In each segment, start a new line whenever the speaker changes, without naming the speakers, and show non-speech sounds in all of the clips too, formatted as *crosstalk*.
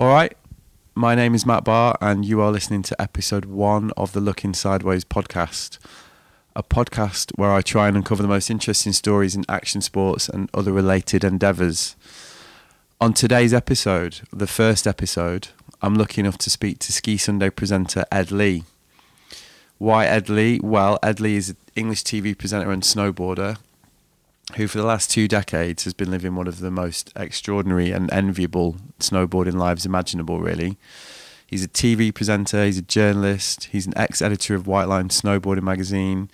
All right. My name is Matt Barr, and you are listening to episode one of the Looking Sideways podcast, a podcast where I try and uncover the most interesting stories in action sports and other related endeavours. On today's episode, the first episode, I'm lucky enough to speak to Ski Sunday presenter Ed Lee. Why Ed Lee? Well, Ed Lee is an English TV presenter and snowboarder who, for the last two decades, has been living one of the most extraordinary and enviable snowboarding lives imaginable, really. He's a TV presenter, he's a journalist, he's an ex editor of White Line Snowboarding magazine.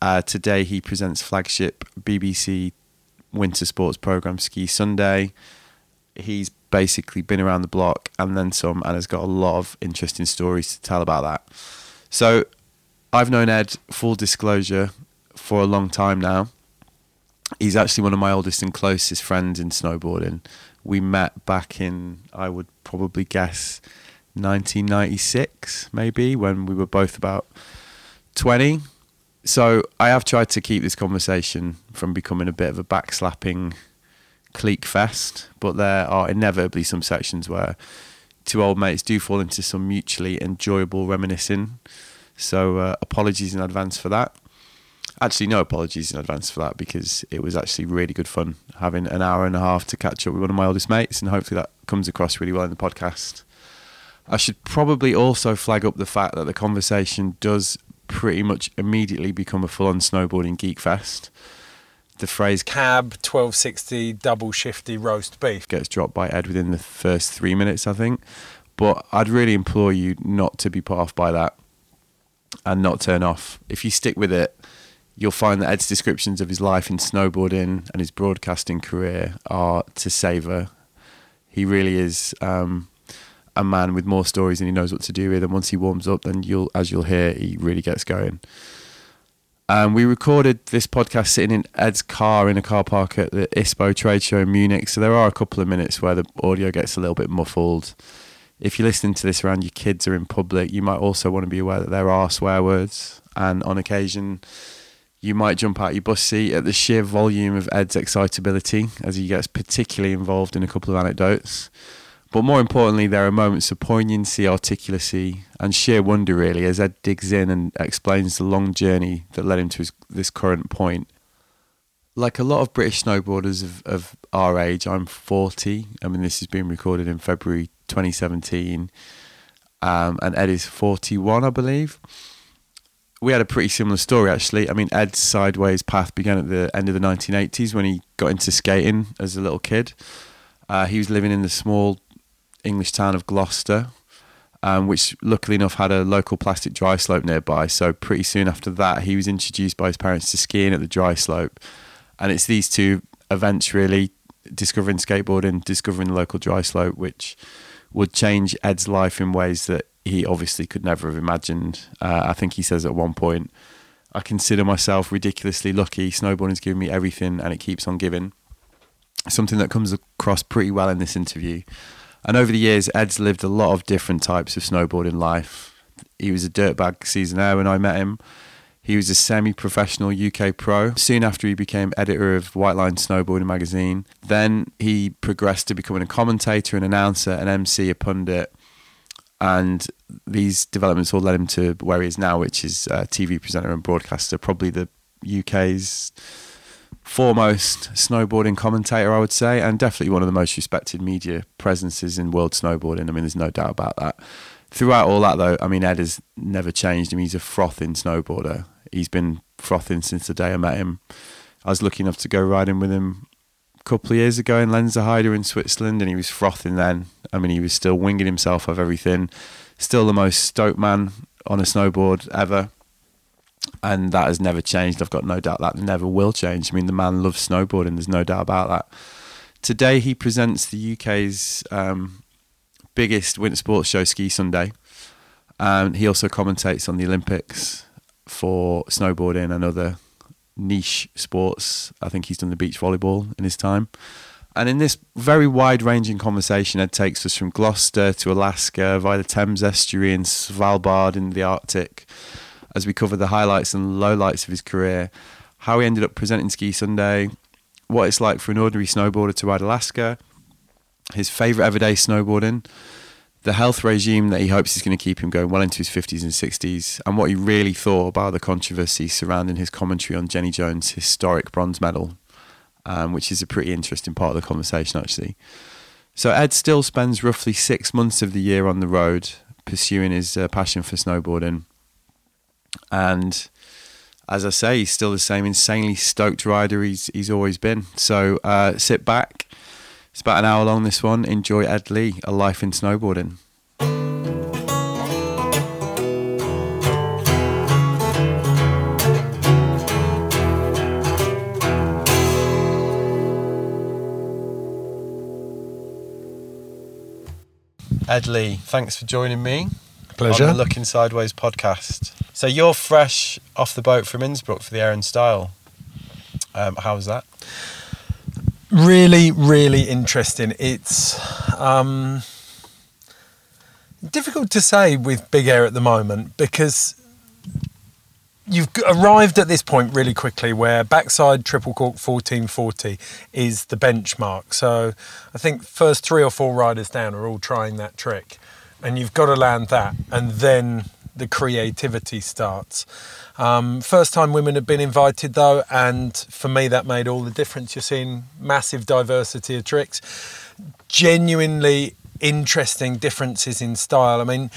Uh, today, he presents flagship BBC winter sports program Ski Sunday. He's basically been around the block and then some, and has got a lot of interesting stories to tell about that. So, I've known Ed, full disclosure, for a long time now he's actually one of my oldest and closest friends in snowboarding. We met back in, I would probably guess, 1996, maybe, when we were both about 20. So I have tried to keep this conversation from becoming a bit of a backslapping clique fest, but there are inevitably some sections where two old mates do fall into some mutually enjoyable reminiscing. So uh, apologies in advance for that actually no apologies in advance for that because it was actually really good fun having an hour and a half to catch up with one of my oldest mates and hopefully that comes across really well in the podcast. I should probably also flag up the fact that the conversation does pretty much immediately become a full-on snowboarding geek fest. The phrase
cab 1260 double shifty roast beef
gets dropped by ed within the first three minutes i think. But i'd really implore you not to be put off by that and not turn off. If you stick with it you'll find that Ed's descriptions of his life in snowboarding and his broadcasting career are to savour. He really is um, a man with more stories than he knows what to do with, and once he warms up, then you'll, as you'll hear, he really gets going. Um, we recorded this podcast sitting in Ed's car in a car park at the ISPO trade show in Munich, so there are a couple of minutes where the audio gets a little bit muffled. If you're listening to this around your kids or in public, you might also want to be aware that there are swear words, and on occasion, you might jump out your bus seat at the sheer volume of Ed's excitability as he gets particularly involved in a couple of anecdotes. But more importantly, there are moments of poignancy, articulacy, and sheer wonder, really, as Ed digs in and explains the long journey that led him to his, this current point. Like a lot of British snowboarders of, of our age, I'm 40. I mean, this has been recorded in February 2017. Um, and Ed is 41, I believe we had a pretty similar story actually. I mean, Ed's sideways path began at the end of the 1980s when he got into skating as a little kid. Uh, he was living in the small English town of Gloucester, um, which luckily enough had a local plastic dry slope nearby. So pretty soon after that, he was introduced by his parents to skiing at the dry slope, and it's these two events really discovering skateboarding, discovering the local dry slope, which would change Ed's life in ways that he obviously could never have imagined. Uh, I think he says at one point, I consider myself ridiculously lucky. Snowboarding's given me everything and it keeps on giving. Something that comes across pretty well in this interview. And over the years, Ed's lived a lot of different types of snowboarding life. He was a dirtbag seasonaire when I met him. He was a semi professional UK pro soon after he became editor of White Line Snowboarding magazine. Then he progressed to becoming a commentator, an announcer, an MC, a pundit and these developments all led him to where he is now, which is a TV presenter and broadcaster, probably the UK's foremost snowboarding commentator, I would say, and definitely one of the most respected media presences in world snowboarding. I mean, there's no doubt about that. Throughout all that, though, I mean, Ed has never changed. I mean, he's a frothing snowboarder. He's been frothing since the day I met him. I was lucky enough to go riding with him couple of years ago in Lenzerheide in Switzerland, and he was frothing then. I mean, he was still winging himself of everything. Still the most stoked man on a snowboard ever. And that has never changed. I've got no doubt that never will change. I mean, the man loves snowboarding, there's no doubt about that. Today, he presents the UK's um, biggest winter sports show, Ski Sunday. And he also commentates on the Olympics for snowboarding and other niche sports. I think he's done the beach volleyball in his time. And in this very wide ranging conversation, Ed takes us from Gloucester to Alaska via the Thames estuary and Svalbard in the Arctic as we cover the highlights and lowlights of his career, how he ended up presenting Ski Sunday, what it's like for an ordinary snowboarder to ride Alaska, his favourite ever day snowboarding, the health regime that he hopes is going to keep him going well into his 50s and 60s, and what he really thought about the controversy surrounding his commentary on Jenny Jones' historic bronze medal, um, which is a pretty interesting part of the conversation, actually. So, Ed still spends roughly six months of the year on the road pursuing his uh, passion for snowboarding. And as I say, he's still the same insanely stoked rider he's, he's always been. So, uh, sit back it's about an hour long, this one. Enjoy Ed Lee, A Life in Snowboarding. Ed Lee, thanks for joining me.
Pleasure.
On the Looking Sideways podcast. So you're fresh off the boat from Innsbruck for the Air and Style. Um, how was that?
Really, really interesting. It's um, difficult to say with Big Air at the moment because you've arrived at this point really quickly where backside triple cork 1440 is the benchmark. So I think first three or four riders down are all trying that trick, and you've got to land that, and then the creativity starts. Um, first time women have been invited though, and for me that made all the difference. You're seeing massive diversity of tricks, genuinely interesting differences in style. I mean,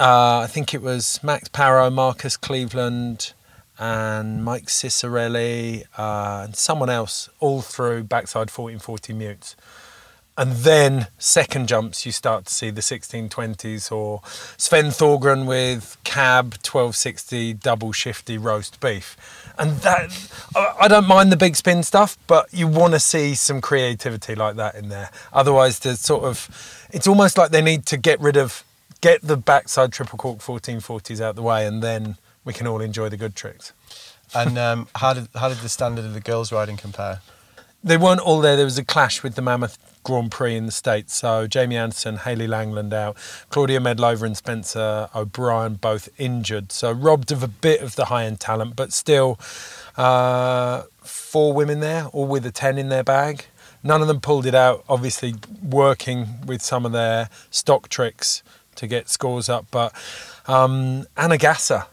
uh, I think it was Max Parrot, Marcus Cleveland, and Mike Ciccarelli, uh, and someone else, all through backside 1440 mutes and then second jumps you start to see the 1620s or Sven Thorgren with cab 1260 double shifty roast beef. And that I don't mind the big spin stuff but you want to see some creativity like that in there. Otherwise there's sort of it's almost like they need to get rid of get the backside triple cork 1440s out the way and then we can all enjoy the good tricks.
And um, how did how did the standard of the girls riding compare?
They weren't all there. There was a clash with the Mammoth Grand Prix in the States. So Jamie Anderson, Hailey Langland out, Klaudia Medlova and Spencer O'Brien both injured. So robbed of a bit of the high end talent, but still uh, four women there, all with a 10 in their bag. None of them pulled it out, obviously working with some of their stock tricks to get scores up. But um, Anna Gasser,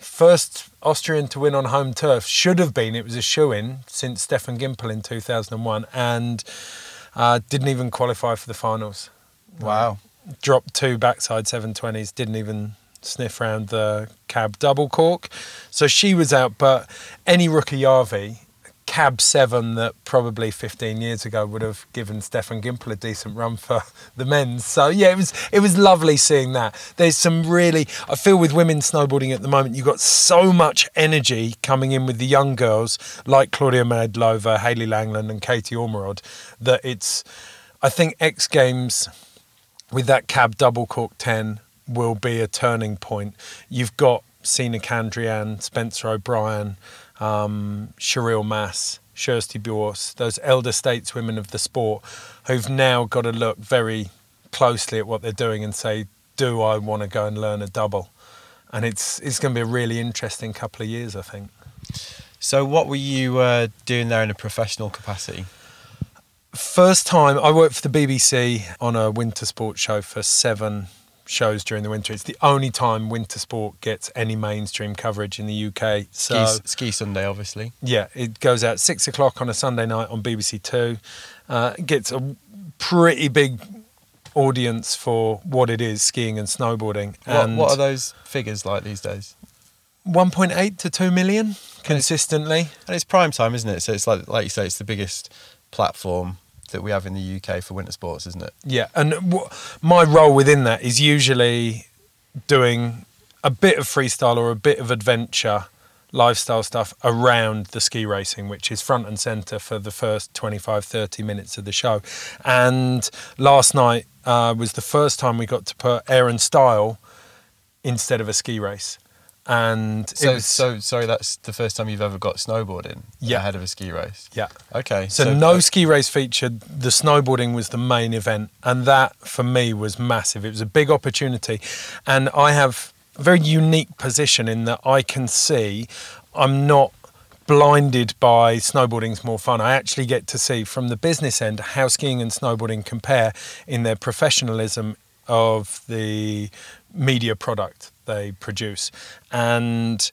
first Austrian to win on home turf, should have been, it was a shoe in since Stefan Gimpl in 2001. And uh, didn't even qualify for the finals.
Wow.
Dropped two backside 720s, didn't even sniff around the cab double cork. So she was out, but Enni Rukajärvi cab seven that probably 15 years ago would have given Stefan Gimpl a decent run for the men's. So yeah, it was it was lovely seeing that. There's some really I feel with women snowboarding at the moment, you've got so much energy coming in with the young girls like Klaudia Medlova, Hailey Langland, and Katie Ormerod that it's I think X Games with that cab double cork 10 will be a turning point. You've got Sina Candrian, Spencer O'Brien, um, Cheryl Maas, Kjersti Buaas, those elder stateswomen of the sport who've now got to look very closely at what they're doing and say, do I want to go and learn a double? And it's it's going to be a really interesting couple of years, I think.
So, what were you uh, doing there in a professional capacity?
First time I worked for the BBC on a winter sports show for seven shows during the winter. It's the only time winter sport gets any mainstream coverage in the UK.
So ski, ski Sunday, obviously.
Yeah, it goes out six o'clock on a Sunday night on BBC Two. Uh, gets a pretty big audience for what it is skiing and snowboarding.
And what, what are those figures like these days?
1.8 to 2 million consistently.
And it's prime time, isn't it? So it's like like you say, it's the biggest platform that we have in the UK for winter sports, isn't it?
Yeah, and w- my role within that is usually doing a bit of freestyle or a bit of adventure lifestyle stuff around the ski racing, which is front and center for the first 25, 30 minutes of the show. And last night uh, was the first time we got to put air and style instead of a ski race and
so was, so sorry that's the first time you've ever got snowboarding
yeah.
ahead of a ski race?
Yeah.
Okay
so, so no ski race featured. The snowboarding was the main event and that for me was massive. It was a big opportunity and i have a very unique position in that i can see i'm not blinded by snowboarding's more fun. I actually get to see from the business end how skiing and snowboarding compare in their professionalism of the media product they produce. And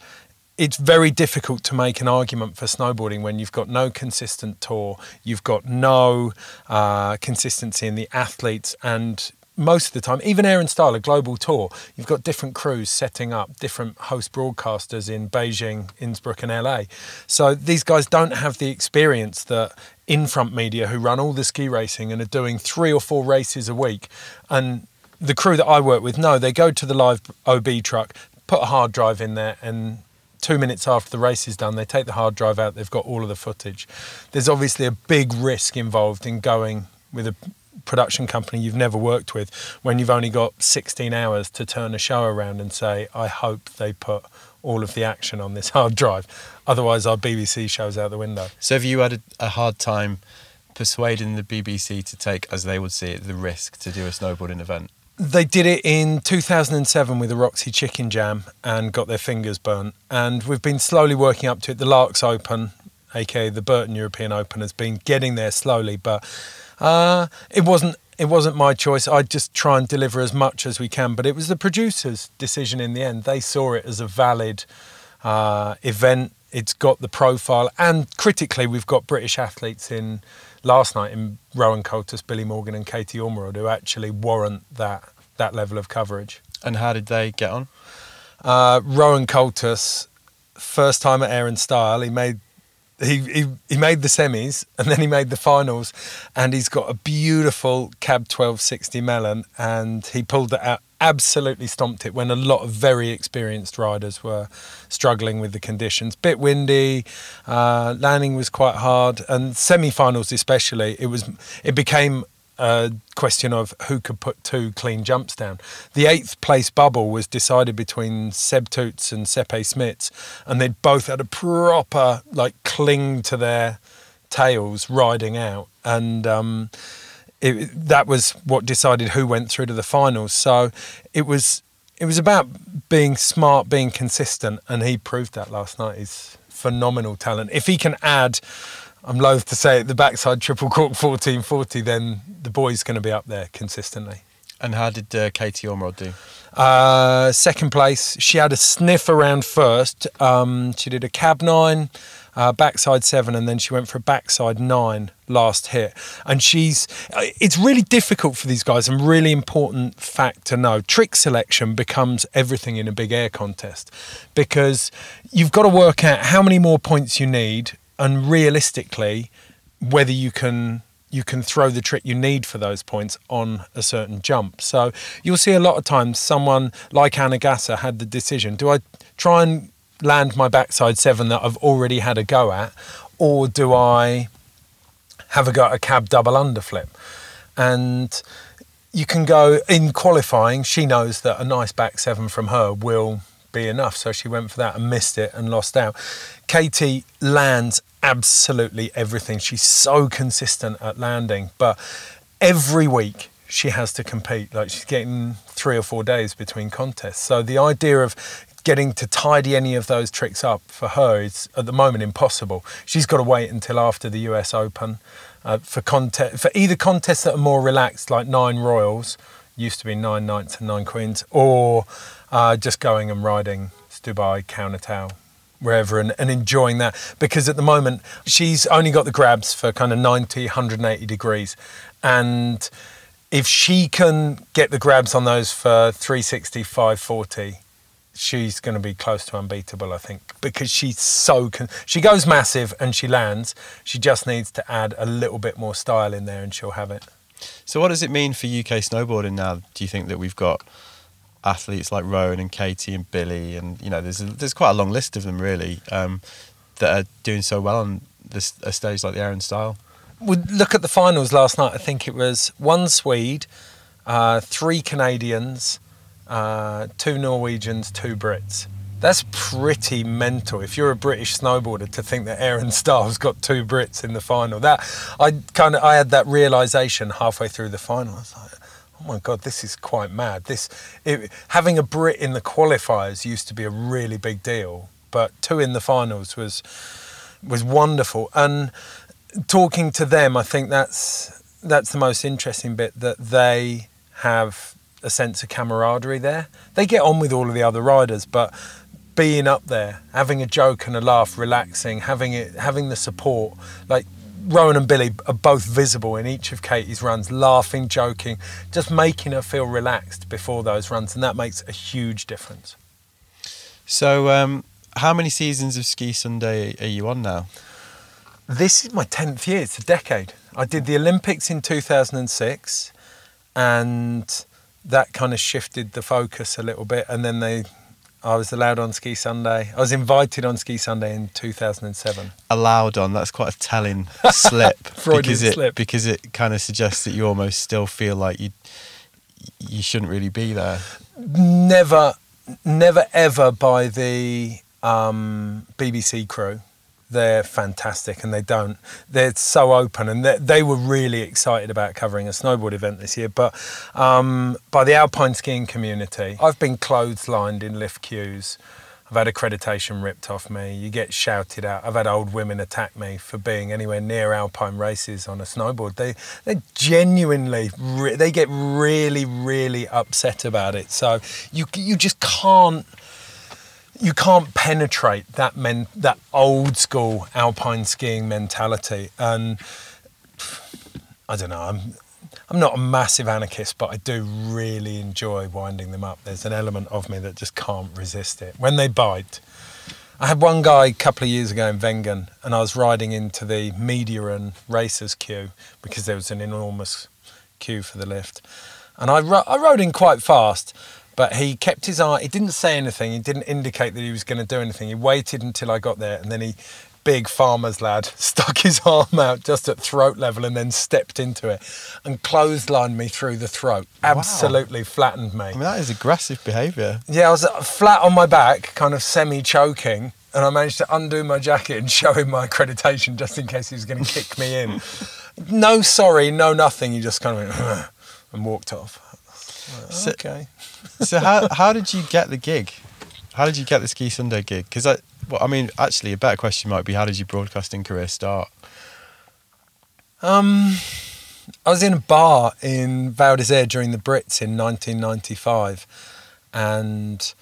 it's very difficult to make an argument for snowboarding when you've got no consistent tour, you've got no uh, consistency in the athletes, and most of the time, even Air and Style, a global tour, you've got different crews setting up, different host broadcasters in Beijing, Innsbruck, and LA. So these guys don't have the experience that Infront Media who run all the ski racing and are doing three or four races a week. And the crew that I work with, no, they go to the live OB truck, put a hard drive in there, and two minutes after the race is done, they take the hard drive out, they've got all of the footage. There's obviously a big risk involved in going with a production company you've never worked with when you've only got 16 hours to turn a show around and say, I hope they put all of the action on this *laughs* hard drive. Otherwise, our BBC show's out the window.
So, have you had a, a hard time persuading the BBC to take, as they would see it, the risk to do a snowboarding event?
They did it in 2007 with the Roxy Chicken Jam and got their fingers burnt. And we've been slowly working up to it. The Laax Open, aka the Burton European Open, has been getting there slowly, but uh, it wasn't it wasn't my choice. I just try and deliver as much as we can, but it was the producers' decision in the end. They saw it as a valid uh, event. It's got the profile, and critically, we've got British athletes in last night in Rowan Coultas, Billy Morgan, and Katie Ormerod who actually warrant that that level of coverage.
And how did they get on?
Uh, Rowan Coultas, first time at Air and Style, he made he, he he made the semis and then he made the finals, and he's got a beautiful cab 1260 melon, and he pulled it out absolutely stomped it when a lot of very experienced riders were struggling with the conditions. Bit windy, uh, landing was quite hard, and semi-finals especially. It was it became a question of who could put two clean jumps down. The eighth place bubble was decided between Seb Toots and Seppe Smits, and they both had a proper like cling to their tails riding out, and um, it, that was what decided who went through to the finals. So it was it was about being smart, being consistent, and he proved that last night. He's phenomenal talent. If he can add I'm loath to say it, the backside triple cork 1440, then the boy's going to be up there consistently.
And how did uh, Katie Ormerod do?
Uh, second place. She had a sniff around first. Um, she did a cab nine, uh, backside seven, and then she went for a backside nine last hit. And she's, uh, it's really difficult for these guys, and really important fact to know. Trick selection becomes everything in a big air contest because you've got to work out how many more points you need and realistically, whether you can you can throw the trick you need for those points on a certain jump. So you'll see a lot of times someone like Anna Gasser had the decision: do I try and land my backside seven that I've already had a go at, or do I have a go at a cab double underflip? And you can go in qualifying. She knows that a nice back seven from her will be enough. So she went for that and missed it and lost out. Katie lands absolutely everything. She's so consistent at landing, but every week she has to compete. Like she's getting three or four days between contests. So the idea of getting to tidy any of those tricks up for her is at the moment impossible. She's got to wait until after the US Open uh, for contest for either contests that are more relaxed, like nine Royals, used to be nine Knights and nine Queens, or uh, just going and riding Dubai, Countertail, wherever, and, and enjoying that. Because at the moment, she's only got the grabs for kind of 90, 180 degrees. And if she can get the grabs on those for 360, 540, she's going to be close to unbeatable, I think, because she's so con- she goes massive and she lands. She just needs to add a little bit more style in there, and she'll have it.
So, what does it mean for UK snowboarding now? Do you think that we've got athletes like Rowan and Katie and Billy, and you know, there's a, there's quite a long list of them really um, that are doing so well on this a stage like the Air and Style.
We look at the finals last night. I think it was one Swede, uh, three Canadians, uh, two Norwegians, two Brits. That's pretty mental. If you're a British snowboarder, to think that Air and Style's got two Brits in the final, that I kind of I had that realization halfway through the final. I was like, oh my god, this is quite mad. This it, having a Brit in the qualifiers used to be a really big deal, but two in the finals was was wonderful. And talking to them, I think that's that's the most interesting bit that they have a sense of camaraderie there. They get on with all of the other riders, but being up there, having a joke and a laugh, relaxing, having it, having the support, like Rowan and Billy are both visible in each of Katie's runs, laughing, joking, just making her feel relaxed before those runs, and that makes a huge difference.
So, um, how many seasons of Ski Sunday are you on now?
This is my 10th year, it's a decade. I did the Olympics in 2006, and that kind of shifted the focus a little bit, and then they I was allowed on Ski Sunday. I was invited on Ski Sunday in 2007.
Allowed on, that's quite a telling *laughs* slip.
Freudian
because it,
slip.
Because it kind of suggests that you almost still feel like you you shouldn't really be there.
Never, never ever by the um, BBC crew. They're fantastic and they don't. They're so open and they, were really excited about covering a snowboard event this year. But um, by the alpine skiing community, I've been clotheslined in lift queues. I've had accreditation ripped off me. You get shouted at. I've had old women attack me for being anywhere near alpine races on a snowboard. They they genuinely they get really really upset about it. So you you just can't you can't penetrate that men that old school alpine skiing mentality. And I don't know I'm I'm not a massive anarchist but I do really enjoy winding them up. There's an element of me that just can't resist it. When they bite I had one guy a couple of years ago in Wengen and I was riding into the media and racers queue because there was an enormous queue for the lift. And I, ro- I rode in quite fast but he kept his eye, he didn't say anything, he didn't indicate that he was going to do anything. He waited until I got there and then he, big farmer's lad, *laughs* stuck his arm out just at throat level and then stepped into it and clotheslined me through the throat. Absolutely flattened me.
I mean, that is aggressive behaviour.
Yeah, I was uh, flat on my back, kind of semi choking, and I managed to undo my jacket and *laughs* show him my accreditation just in case he was going to kick me in. *laughs* No sorry, no nothing. He just kind of went and walked off.
So-
okay. *laughs*
so how how did you get the gig? How did you get the Ski Sunday gig? Because I, well, I mean, actually, a better question might be how did your broadcasting career start?
Um, I was in a bar in Val d'Isere during the Brits in 1995, and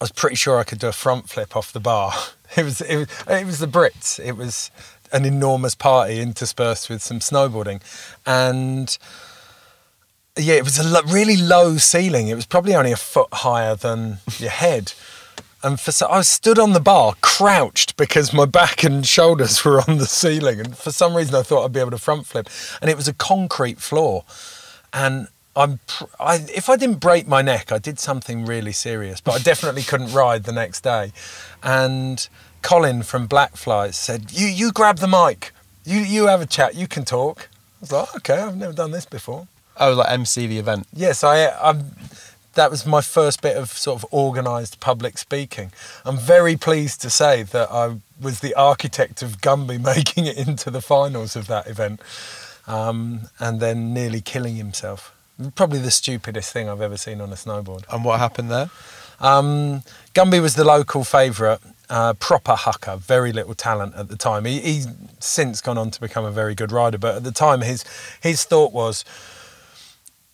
I was pretty sure I could do a front flip off the bar. *laughs* It was it was, it was the Brits. It was an enormous party interspersed with some snowboarding, and yeah, it was a lo- really low ceiling. It was probably only a foot higher than your head. And for so I stood on the bar, crouched because my back and shoulders were on the ceiling. And for some reason, I thought I'd be able to front flip. And it was a concrete floor. And I'm, I, if I didn't break my neck, I did something really serious. But I definitely couldn't ride the next day. And Colin from Blackflies said, "You, you grab the mic. You, you have a chat. You can talk." I was like, "Okay, I've never done this before."
Oh, like MC the event.
Yes, I, I. That was my first bit of sort of organised public speaking. I'm very pleased to say that I was the architect of Gumby *laughs* making it into the finals of that event, um, and then nearly killing himself. Probably the stupidest thing I've ever seen on a snowboard.
And what happened there?
Um, Gumby was the local favourite, uh, proper hucker, very little talent at the time. He, he's since gone on to become a very good rider, but at the time his his thought was,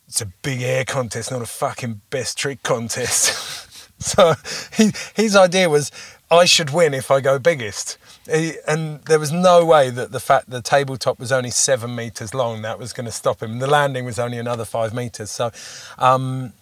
it's a big air contest, not a fucking best trick contest. *laughs* so he, his idea was, I should win if I go biggest. He, and there was no way that the fact the tabletop was only seven meters long that was going to stop him. The landing was only another five meters. So um,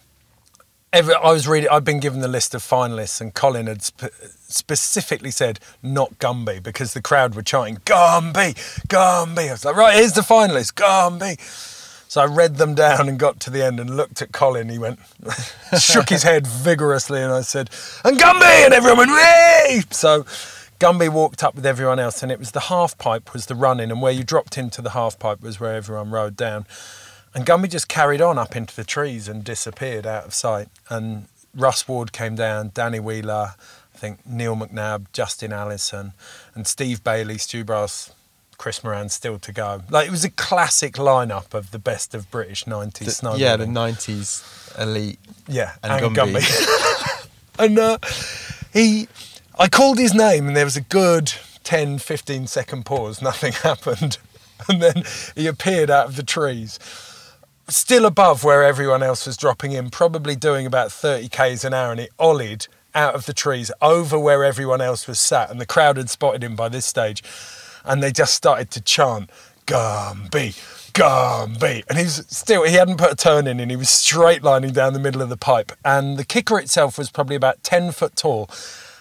every, I was reading. I'd been given the list of finalists, and Colin had sp- specifically said not Gumby because the crowd were chanting Gumby, Gumby. I was like, right, here's the finalists, Gumby. So I read them down and got to the end and looked at Colin. He went, *laughs* shook his head vigorously, and I said, and Gumby, and everyone went, Whee! So Gumby walked up with everyone else, and it was the half pipe was the run in, and where you dropped into the half pipe was where everyone rode down. And Gumby just carried on up into the trees and disappeared out of sight. And Russ Ward came down, Danny Wheeler, I think Neil McNabb, Justin Allison, and Steve Bailey, Stu Brass, Chris Moran still to go. Like it was a classic lineup of the best of British 90s
The-
snowboarding.
yeah, the '90s elite.
Yeah,
and Gumby. *laughs* *laughs*
and uh, he, I called his name, and there was a good 10, 15 second pause, nothing *laughs* happened. And then he appeared out of the trees, still above where everyone else was dropping in, probably doing about 30 k's an hour. And he ollied out of the trees over where everyone else was sat. And the crowd had spotted him by this stage. And they just started to chant, Gumby, Gumby. And he's still, he hadn't put a turn in and he was straight lining down the middle of the pipe. And the kicker itself was probably about 10 foot tall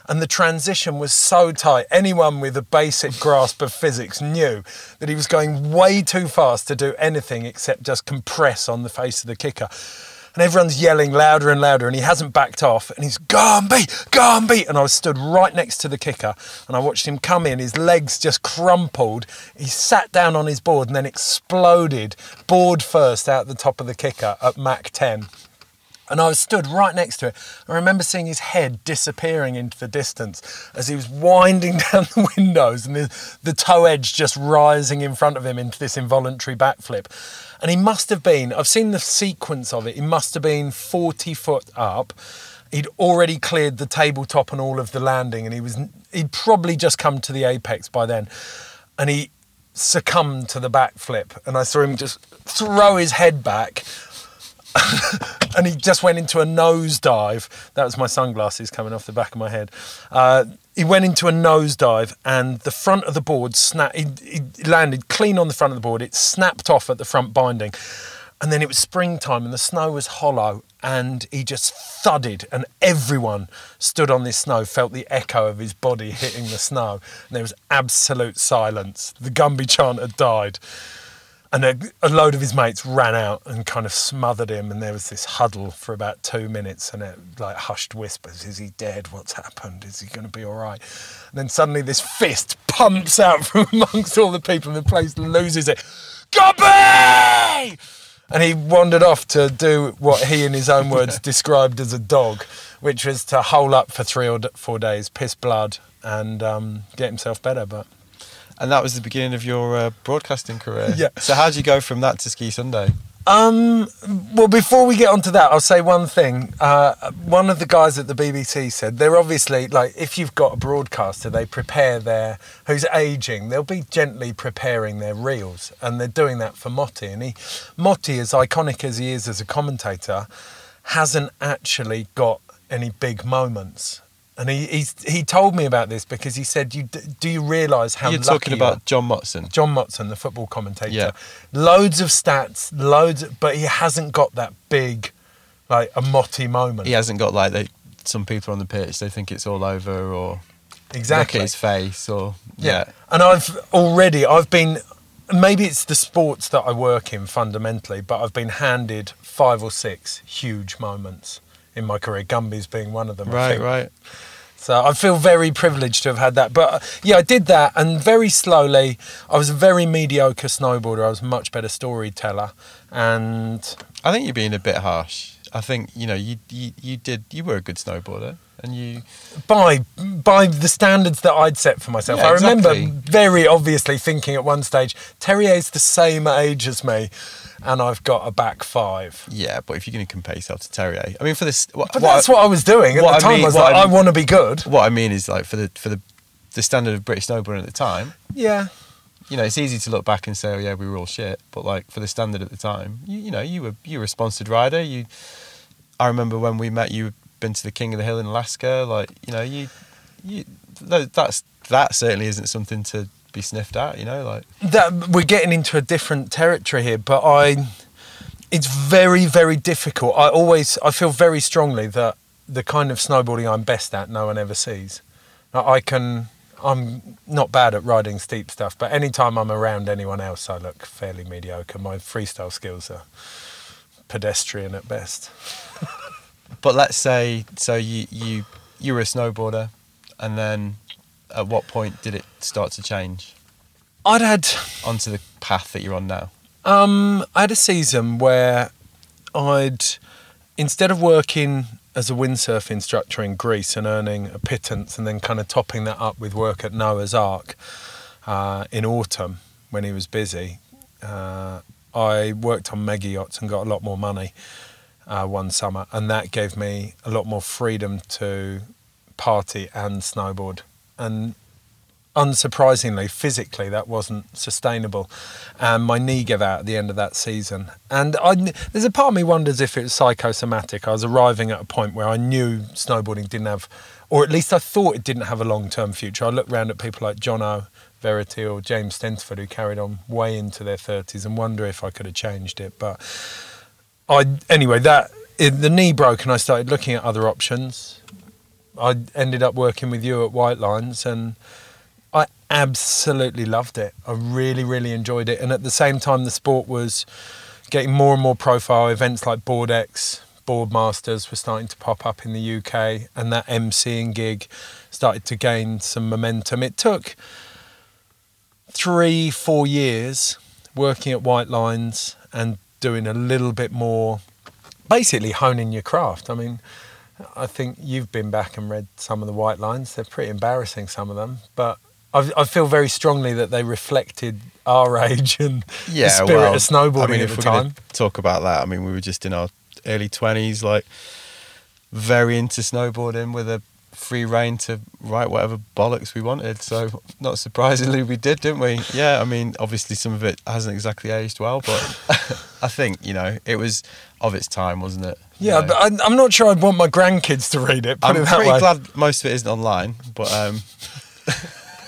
and the transition was so tight. Anyone with a basic grasp of physics knew that he was going way too fast to do anything except just compress on the face of the kicker. And everyone's yelling louder and louder, and he hasn't backed off. And he's Gumby, Gumby. And I was stood right next to the kicker, and I watched him come in. His legs just crumpled. He sat down on his board and then exploded, board first out the top of the kicker at Mach 10 and I was stood right next to it. I remember seeing his head disappearing into the distance as he was winding *laughs* down the windows and the, the toe edge just rising in front of him into this involuntary backflip. And he must have been, I've seen the sequence of it, he must have been 40 foot up. He'd already cleared the tabletop and all of the landing, and he was he'd probably just come to the apex by then. And he succumbed to the backflip, and I saw him just throw his head back *laughs* and he just went into a nosedive. That was my sunglasses coming off the back of my head. Uh, he went into a nosedive, and the front of the board snapped. He, he landed clean on the front of the board. It snapped off at the front binding, and then it was springtime, and the snow was hollow, and he just thudded, and everyone stood on this snow, felt the echo of his body hitting the snow, and there was absolute silence. The Gumby chant had died and a, a, load of his mates ran out and kind of smothered him and there was this huddle for about two minutes and it like hushed whispers is he dead? What's happened? Is he going to be all right? And then suddenly this fist pumps out from *laughs* amongst all the people and the place loses it. Gumby! and he wandered off to do what he in his own words *laughs* described as a dog which was to hole up for three or four days piss blood and um, get himself better but
and that was the beginning of your uh, broadcasting career.
Yeah.
So how did you go from that to Ski Sunday?
Um, well, before we get onto that, I'll say one thing. Uh, one of the guys at the BBC said they're obviously like if you've got a broadcaster, they prepare their who's aging. They'll be gently preparing their reels, and they're doing that for Motty. And he, Motty, as iconic as he is as a commentator, hasn't actually got any big moments. And he he told me about this because he said, "You do you realise how
you're talking
you
about John Motson?
John Motson, the football commentator.
Yeah.
Loads of stats, loads, but he hasn't got that big, like a Motty moment.
He hasn't got like they, some people on the pitch. They think it's all over, or
exactly
look at his face, or
yeah. yeah. And I've already I've been maybe it's the sports that I work in fundamentally, but I've been handed five or six huge moments in my career. Gumby's being one of them.
Right, right.
So I feel very privileged to have had that. But uh, yeah, I did that, and very slowly, I was a very mediocre snowboarder. I was a much better storyteller, and
I think you're being a bit harsh. I think you know you you, you did you were a good snowboarder and you
by by the standards that I'd set for myself.
Yeah,
I remember
exactly.
very obviously thinking at one stage, Terje's the same age as me, and I've got a back five.
Yeah, but if you're going to compare yourself to Terje, I mean, for this, what,
but that's what I was doing at
what
the
I
time.
mean-
I was
what
like,
I
I, want to be good.
What I mean is like for the for the the standard of British snowboarding at the time.
Yeah,
You know, it's easy to look back and say, "Oh yeah, we were all shit," but like for the standard at the time, you, you know, you were you were a sponsored rider. You, I remember when we met, you had been to the King of the Hill in Alaska. Like, you know, you, you that's that certainly isn't something to be sniffed at. You know, like
that we're getting into a different territory here, but I, it's very very difficult. I always I feel very strongly that the kind of snowboarding I'm best at, no one ever sees. I can. I'm not bad at riding steep stuff, but anytime I'm around anyone else, I look fairly mediocre. My freestyle skills are pedestrian at best. *laughs*
But let's say so you you you were a snowboarder, and then at what point did it start to change
I'd had
onto the path that you're on now?
Um, I had a season where I'd, instead of working as a windsurf instructor in Greece and earning a pittance and then kind of topping that up with work at Noah's Ark uh, in autumn when he was busy, uh, I worked on mega yachts and got a lot more money uh, one summer, and that gave me a lot more freedom to party and snowboard. And unsurprisingly, physically, that wasn't sustainable. And my knee gave out at the end of that season. And I, there's a part of me wonders if it was psychosomatic. I was arriving at a point where I knew snowboarding didn't have, or at least I thought it didn't have a long term future. I looked around at people like John O. Verity or James Stentiford who carried on way into their 30s and wonder if I could have changed it. But I, anyway, that the knee broke and I started looking at other options. I ended up working with you at White Lines and I absolutely loved it. I really, really enjoyed it. And at the same time, the sport was getting more and more profile. Events like BoardX, Boardmasters were starting to pop up in the UK, and that MCing gig started to gain some momentum. It took three, four years working at White Lines and doing a little bit more, basically honing your craft. I mean, I think you've been back and read some of the White Lines. They're pretty embarrassing, some of them, but I, I feel very strongly that they reflected our *laughs* age and yeah, the spirit well, of snowboarding I mean, at the time.
Talk about that. I mean, we were just in our early twenties, like very into snowboarding with a free reign to write whatever bollocks we wanted. So, not surprisingly, we did, didn't we? Yeah, I mean, obviously, some of it hasn't exactly aged well, but *laughs* I think you know it was of its time, wasn't it?
Yeah,
know?
but I, am not sure I'd want my grandkids to read it.
I'm
it
pretty
way.
glad most of it isn't online, but. Um,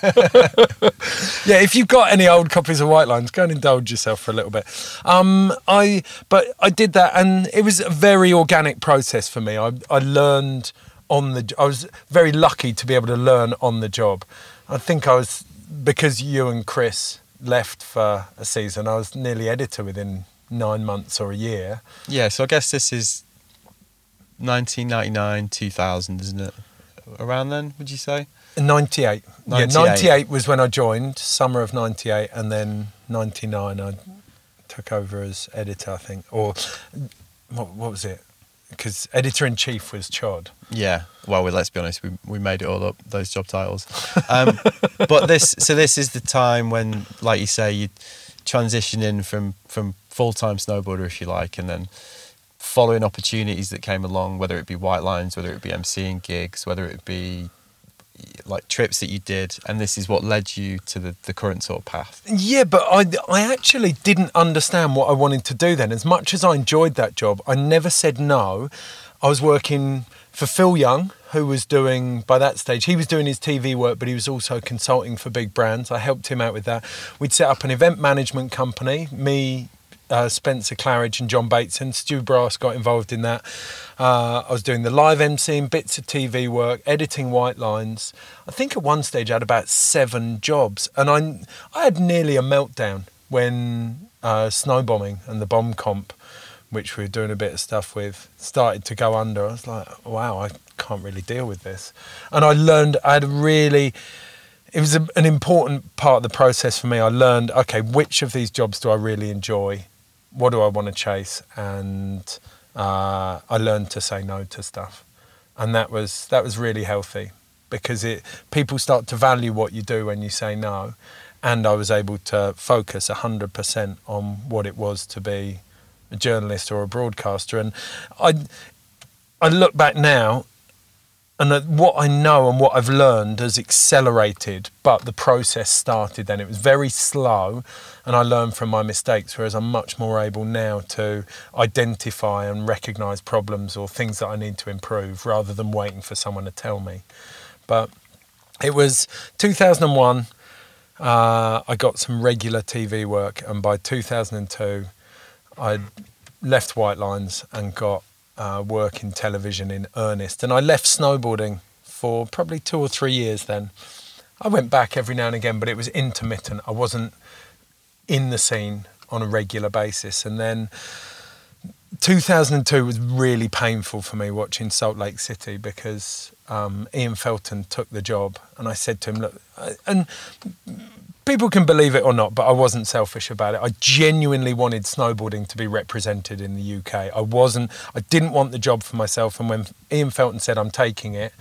*laughs*
yeah, if you've got any old copies of White Lines, go and indulge yourself for a little bit. Um, I but I did that, and it was a very organic process for me. I I learned on the. I was very lucky to be able to learn on the job. I think I was because you and Chris left for a season. I was nearly editor within nine months or a year.
Yeah, so I guess this is 1999, 2000, isn't it? Around then, would you say?
98. 98. Yeah, 98 was when I joined, summer of 98, and then 99 I took over as editor, I think. Or what, what was it? Because editor in chief was Chod.
Yeah. Well, we, let's be honest, we, we made it all up, those job titles. Um, *laughs* but this, so this is the time when, like you say, you transition in from, from full time snowboarder, if you like, and then following opportunities that came along, whether it be white lines, whether it be MCing gigs, whether it be like trips that you did and this is what led you to the, the current sort of path.
Yeah but I, I actually didn't understand what i wanted to do then. As much as i enjoyed that job i never said no. I was working for phil young who was doing by that stage he was doing his tv work but he was also consulting for big brands. I helped him out with that. We'd set up an event management company me uh, Spencer Claridge and John Bates and Stu Brass got involved in that. Uh, I was doing the live emceeing, bits of TV work, editing white lines. I think at one stage I had about seven jobs, and I I had nearly a meltdown when uh, snowbombing and the bomb comp, which we were doing a bit of stuff with, started to go under. I was like, wow, I can't really deal with this, and I learned I had really it was a, an important part of the process for me. I learned, okay, which of these jobs do I really enjoy? What do I want to chase? And uh, I learned to say no to stuff, and that was that was really healthy because it people start to value what you do when you say no, and I was able to focus hundred percent on what it was to be a journalist or a broadcaster, and I I look back now and what I know and what I've learned has accelerated, but the process started then. It was very slow, and I learned from my mistakes, whereas I'm much more able now to identify and recognize problems or things that I need to improve rather than waiting for someone to tell me. But it was 2001. Uh, I got some regular TV work, and by 2002, I left White Lines and got uh, work in television in earnest. And I left snowboarding for probably two or three years then. I went back every now and again, but it was intermittent. I wasn't in the scene on a regular basis. And then 2002 was really painful for me watching Salt Lake City because um, Ian Felton took the job. And I said to him, Look, and people can believe it or not, but I wasn't selfish about it. I genuinely wanted snowboarding to be represented in the UK. I wasn't. I didn't want the job for myself. And when Ian Felton said I'm taking it,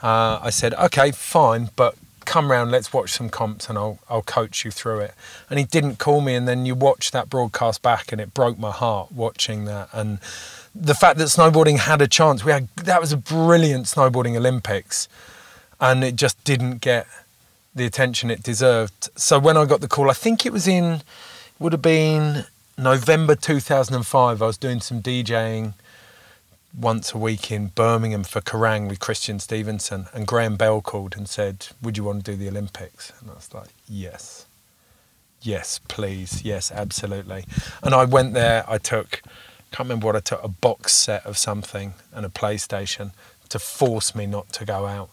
uh, I said okay, fine, but come round, let's watch some comps, and I'll I'll coach you through it. And he didn't call me, and then you watch that broadcast back, and it broke my heart watching that and. The fact that snowboarding had a chance, we had that was a brilliant snowboarding Olympics, and it just didn't get the attention it deserved. So when I got the call, I think it was in would have been November 2005. I was doing some DJing once a week in Birmingham for Kerrang with Christian Stevenson, and Graham Bell called and said, "Would you want to do the Olympics?" And I was like, "Yes, yes, please, yes, absolutely." And I went there. I took, can't remember what I took, a box set of something and a PlayStation to force me not to go out.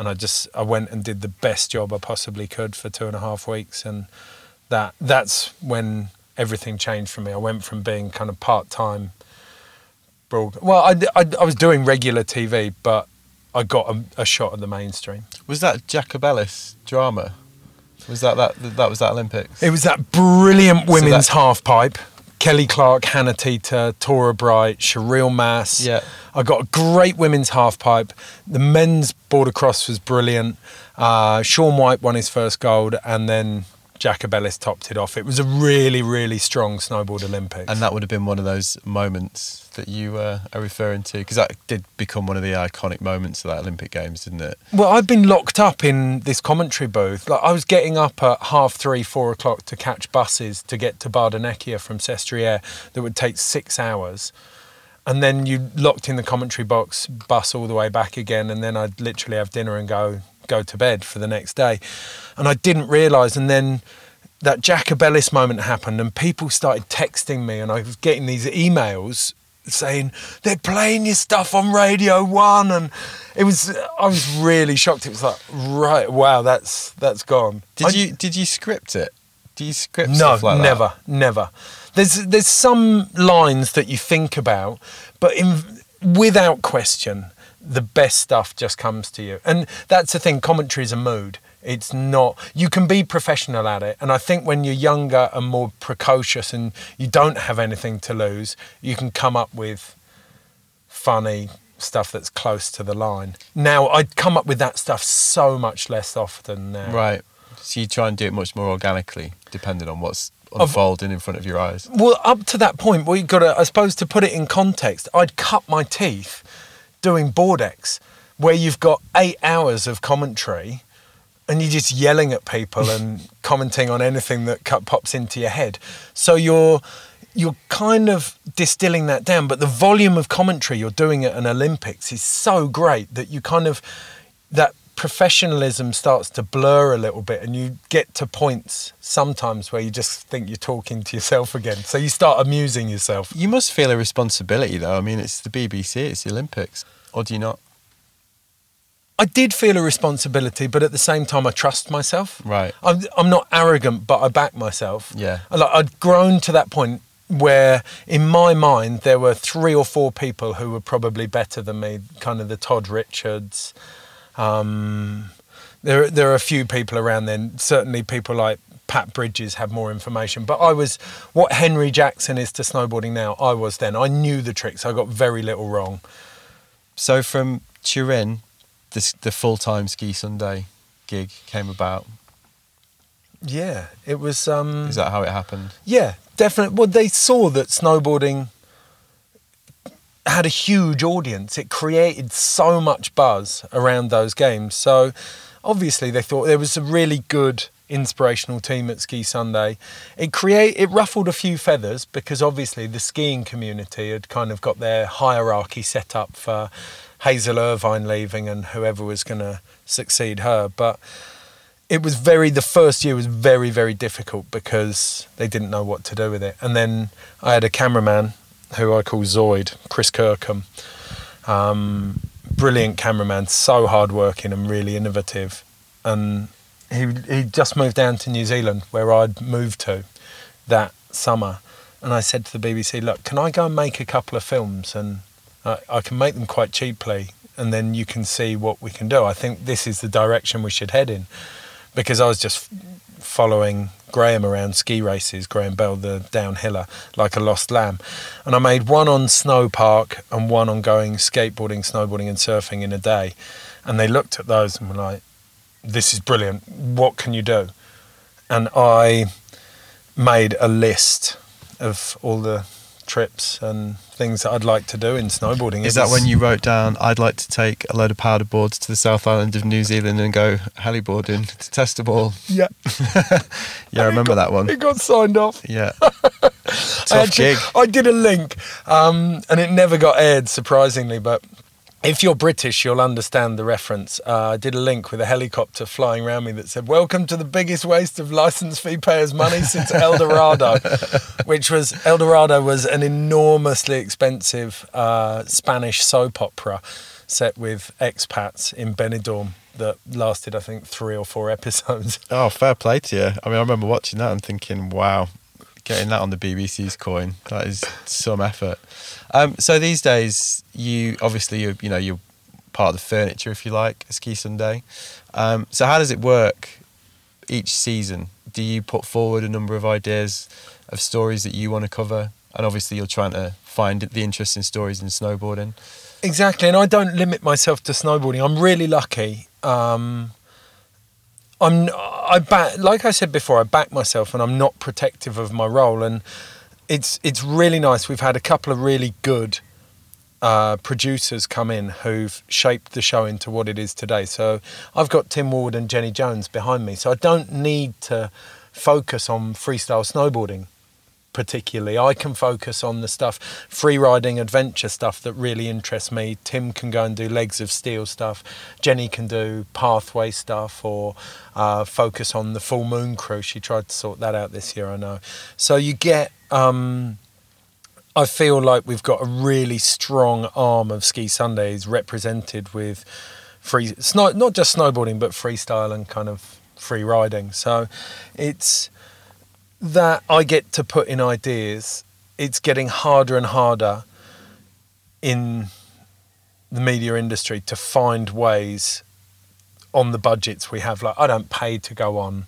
And I just I went and did the best job I possibly could for two and a half weeks, and that that's when everything changed for me. I went from being kind of part time broad. Well, I, I, I was doing regular TV, but I got a, a shot at the mainstream.
Was that Jacobellis drama? Was that that that was that Olympics?
It was that brilliant
So
women's
that-
half pipe. Kelly Clark, Hannah Teter, Torah Bright, Cheryl Maas.
Yeah.
I got a great women's half pipe. The men's border cross was brilliant. Uh, Shaun White won his first gold, and then Jacobellis topped it off. It was a really, really strong snowboard Olympics.
And that would have been one of those moments that you uh, are referring to, because that did become one of the iconic moments of that Olympic Games, didn't it?
Well, I've been locked up in this commentary booth. Like I was getting up at half three, four o'clock to catch buses to get to Bardonecchia from Sestriere that would take six hours. And then you locked in the commentary box, bus all the way back again, and then I'd literally have dinner and go go to bed for the next day. And I didn't realise and then that Jacobellis moment happened and people started texting me and I was getting these emails saying they're playing your stuff on Radio One, and it was I was really shocked. It was like right, wow, that's that's gone.
Did
I-
you did you script it? Do you script
No,
stuff like that?
never, never. There's there's some lines that you think about, but in, without question, the best stuff just comes to you, and that's the thing. Commentary is a mood. It's not. You can be professional at it, and I think when you're younger and more precocious, and you don't have anything to lose, you can come up with funny stuff that's close to the line. Now, I'd come up with that stuff so much less often now.
Right. So you try and do it much more organically, depending on what's unfolding in front of your eyes.
Well, up to that point, you've got to, I suppose, to put it in context, I'd cut my teeth doing Bordex, where you've got eight hours of commentary and you're just yelling at people *laughs* and commenting on anything that cut, pops into your head. So you're you're kind of distilling that down, but the volume of commentary you're doing at an Olympics is so great that you kind of that professionalism starts to blur a little bit and you get to points sometimes where you just think you're talking to yourself again. So you start amusing yourself.
You must feel a responsibility, though. I mean, it's the BBC, it's the Olympics, or do you not?
I did feel a responsibility, but at the same time, I trust myself.
Right.
I'm, I'm not arrogant, but I back myself.
Yeah.
I Like, I'd grown to that point where, in my mind, there were three or four people who were probably better than me, kind of the Todd Richards. Um, there, there are a few people around then. Certainly, people like Pat Bridges have more information. But I was what Henry Jackson is to snowboarding now. I was then. I knew the tricks. I got very little wrong.
So from Turin, this, the full time Ski Sunday gig came about.
Yeah, it was. Um,
Is that how it happened?
Yeah, definitely. Well, they saw that snowboarding had a huge audience. It created so much buzz around those games. So obviously they thought there was a really good inspirational team at Ski Sunday. It create it ruffled a few feathers because obviously the skiing community had kind of got their hierarchy set up for Hazel Irvine leaving and whoever was going to succeed her. But it was very the first year was very very difficult because they didn't know what to do with it and then i had a cameraman who i call zoid chris kirkham. Um, brilliant cameraman so hardworking and really innovative. And he, he just moved down to new zealand where i'd moved to that summer. And i said to the bbc look can i go and make a couple of films? And I, I can make them quite cheaply and then you can see what we can do. I think this is the direction we should head in because I was just following Graham around ski races, Graham Bell, the downhiller, like a lost lamb. And I made one on snow park and one on going skateboarding, snowboarding, and surfing in a day. And they looked at those and were like, this is brilliant. What can you do? And I made a list of all the trips and things that I'd like to do in snowboarding.
Is that when you wrote down, I'd like to take a load of powder boards to the South Island of New Zealand and go heliboarding to test a ball?
Yeah, *laughs*
Yeah, I remember that one.
it got signed off.
Yeah. *laughs*
I
Tough
actually-
gig.
I did a link, um, and it never got aired, surprisingly. But if you're British, you'll understand the reference. Uh, I did a link with a helicopter flying around me that said, "Welcome to the biggest waste of license fee payers' money since El Dorado," *laughs* which was El Dorado was an enormously expensive uh, Spanish soap opera set with expats in Benidorm that lasted, I think, three or four episodes. *laughs*
Oh, fair play to you. I mean, I remember watching that and thinking, wow, getting that on the BBC's coin, that is some effort. Um, so these days, you obviously, you you know, you're part of the furniture, if you like, at Ski Sunday. Um, so how does it work each season? Do you put forward a number of ideas of stories that you want to cover? And obviously, you're trying to find the interesting stories in snowboarding.
Exactly, and I don't limit myself to snowboarding. I'm really lucky. Um, I'm I back like I said before. I back myself, and I'm not protective of my role. And it's it's really nice. We've had a couple of really good uh, producers come in who've shaped the show into what it is today. So I've got Tim Ward and Jenny Jones behind me. So I don't need to focus on freestyle snowboarding particularly. I can focus on the stuff, free riding adventure stuff that really interests me. Tim can go and do legs of steel stuff. Jenny can do pathway stuff or uh, focus on the full moon crew. She tried to sort that out this year, I know. So you get. Um, I feel like we've got a really strong arm of Ski Sundays represented with free, snow, not just snowboarding, but freestyle and kind of free riding. So it's that I get to put in ideas. It's getting harder and harder in the media industry to find ways on the budgets we have. Like I don't pay to go on.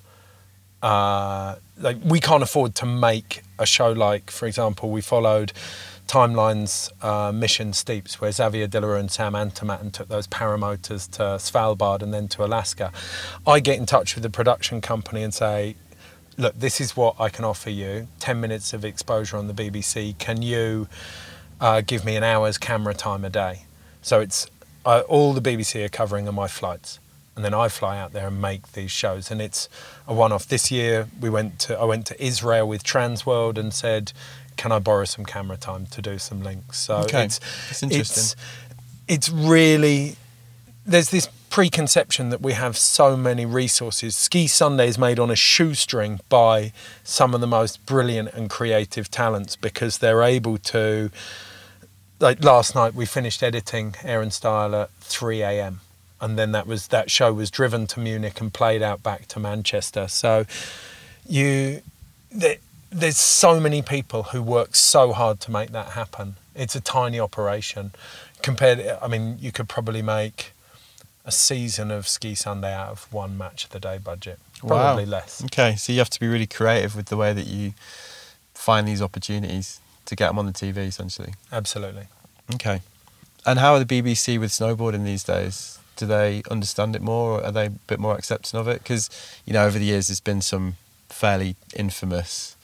Uh, like we can't afford to make a show like, for example, we followed Timeline's uh, Mission Steeps, where Xavier De Le Rue and Sam Anthamatten took those paramotors to Svalbard and then to Alaska. I get in touch with the production company and say, look, this is what I can offer you 10 minutes of exposure on the BBC. Can you uh, give me an hour's camera time a day? So it's uh, all the BBC are covering are my flights. And then I fly out there and make these shows, and it's a one-off. This year, we went to I went to Israel with Transworld and said, "Can I borrow some camera time to do some links?" So
Okay.
it's
That's interesting.
It's, it's really there's this preconception that we have so many resources. Ski Sunday is made on a shoestring by some of the most brilliant and creative talents because they're able to. Like last night, we finished editing Air and Style at 3 a.m. and then that was that show was driven to Munich and played out back to Manchester. So you there, there's so many people who work so hard to make that happen. It's a tiny operation compared. I mean, you could probably make a season of Ski Sunday out of one match of the day budget. Probably
Wow.
less.
Okay, so you have to be really creative with the way that you find these opportunities to get them on the TV, essentially.
Absolutely.
Okay. And how are the BBC with snowboarding these days? Do they understand it more? Or are they a bit more accepting of it? Because you know, over the years, there's been some fairly infamous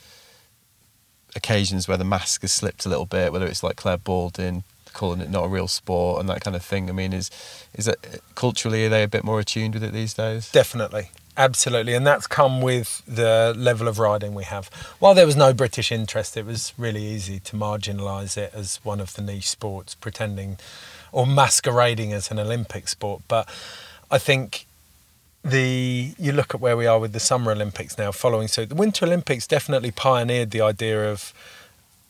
occasions where the mask has slipped a little bit. Whether it's like Clare Balding calling it not a real sport and that kind of thing. I mean, is is that culturally are they a bit more attuned with it these days?
Definitely. Absolutely. And that's come with the level of riding we have. While there was no British interest, it was really easy to marginalise it as one of the niche sports, pretending or masquerading as an Olympic sport. But I think the you look at where we are with the Summer Olympics now following suit. The Winter Olympics definitely pioneered the idea of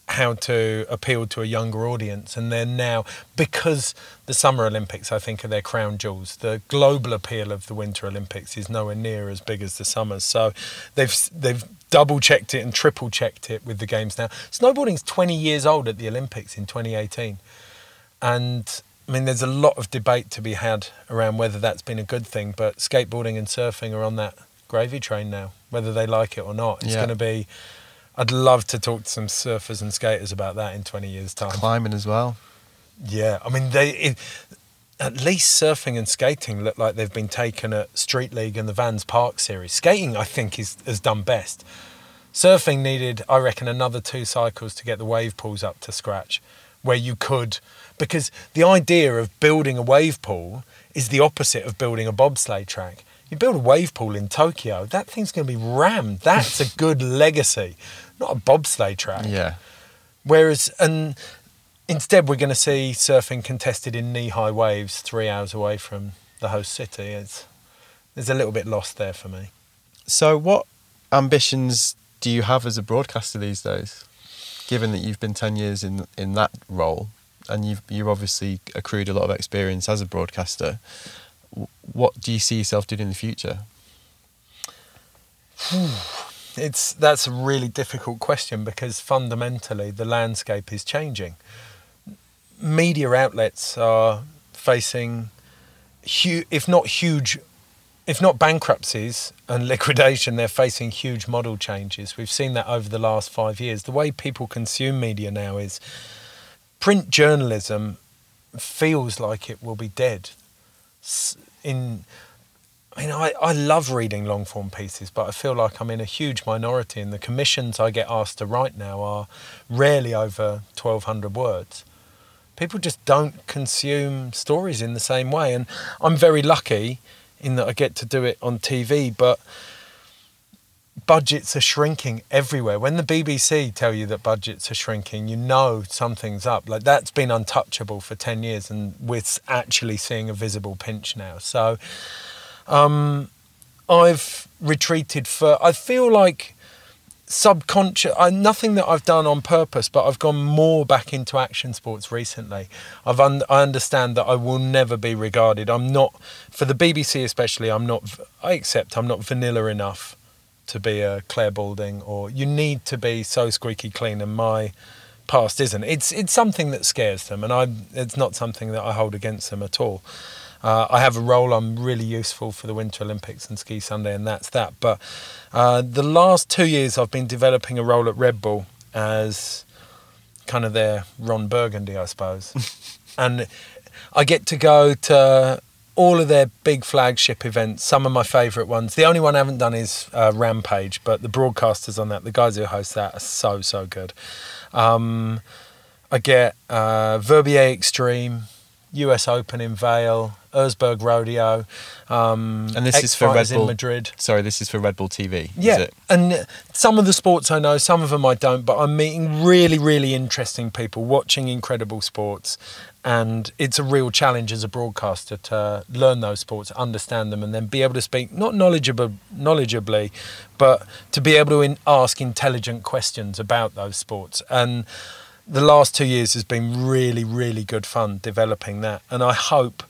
how to appeal to a younger audience and they're now because the summer olympics i think are their crown jewels the global appeal of the winter olympics is nowhere near as big as the summers so they've they've double checked it and triple checked it with the games now snowboarding's 20 years old at the olympics in 2018 and I mean, there's a lot of debate to be had around whether that's been a good thing, but skateboarding and surfing are on that gravy train now, whether they like it or not. It's
Yeah.
going to be. I'd love to talk to some surfers and skaters about that in 20 years' time.
Climbing as well.
Yeah, I mean, they it, at least surfing and skating look like they've been taken at Street League and the Vans Park series. Skating, I think, is has done best. Surfing needed, I reckon, another two cycles to get the wave pools up to scratch. where you could, because the idea of building a wave pool is the opposite of building a bobsleigh track. You build a wave pool in Tokyo, that thing's going to be rammed. That's a good legacy, not a bobsleigh track.
Yeah.
Whereas, and instead, we're going to see surfing contested in knee high waves three hours away from the host city. It's, there's a little bit lost there for me.
So, what ambitions do you have as a broadcaster these days? Given that you've been ten years in in that role, and you've you've obviously accrued a lot of experience as a broadcaster, what do you see yourself doing in the future? *sighs* *laughs*
It's that's a really difficult question because fundamentally the landscape is changing. Media outlets are facing, hu- if not huge, if not bankruptcies and *laughs* liquidation, they're facing huge model changes. We've seen that over the last five years. The way people consume media now is print journalism feels like it will be dead. In I mean, I, I love reading long form pieces, but I feel like I'm in a huge minority, and the commissions I get asked to write now are rarely over 1,200 words. People just don't consume stories in the same way, and I'm very lucky in that I get to do it on TV, but budgets are shrinking everywhere. When the BBC tell you that budgets are shrinking, you know something's up. Like that's been untouchable for 10 years, and we're actually seeing a visible pinch now. So, um, I've retreated for. I feel like subconscious. I, nothing that I've done on purpose, but I've gone more back into action sports recently. I've un, I understand that I will never be regarded. I'm not for the BBC especially. I'm not. I accept I'm not vanilla enough to be a Clare Balding, or you need to be so squeaky clean, and my past isn't. It's it's something that scares them, and I. It's not something that I hold against them at all. Uh, I have a role. I'm really useful for the Winter Olympics and Ski Sunday, and that's that. But uh, the last two years, I've been developing a role at Red Bull as kind of their Ron Burgundy, I suppose. *laughs* and I get to go to all of their big flagship events. Some of my favourite ones. The only one I haven't done is uh, Rampage, but the broadcasters on that, the guys who host that, are so so good. Um, I get uh, Verbier Extreme, US Open in Vail, Erzberg Rodeo, um,
And this is for Red Bull.
in Madrid.
Sorry, this is for Red Bull TV. is
Yeah, and some of the sports I know, some of them I don't, but I'm meeting really, really interesting people, watching incredible sports, and it's a real challenge as a broadcaster to learn those sports, understand them, and then be able to speak not knowledgeable, knowledgeably, but to be able to in, ask intelligent questions about those sports. And the last two years has been really, really good fun developing that, and I hope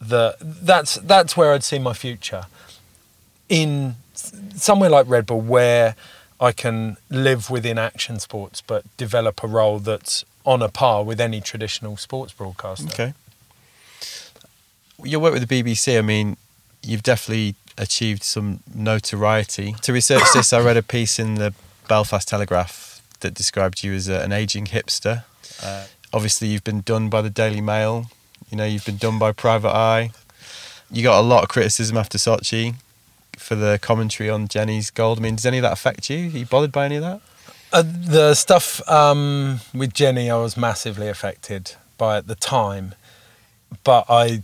that that's that's where I'd see my future in somewhere like Red Bull where I can live within action sports but develop a role that's on a par with any traditional sports broadcaster.
Okay. Your work with the BBC, I mean, you've definitely achieved some notoriety. To research this, I read a piece in the Belfast Telegraph that described you as a, an aging hipster. Uh, obviously, you've been done by the Daily Mail. You know, you've been done by Private Eye. You got a lot of criticism after Sochi for the commentary on Jenny's gold. I mean, does any of that affect you? Are you bothered by any of that?
Uh, the stuff um, with Jenny, I was massively affected by at the time, but I,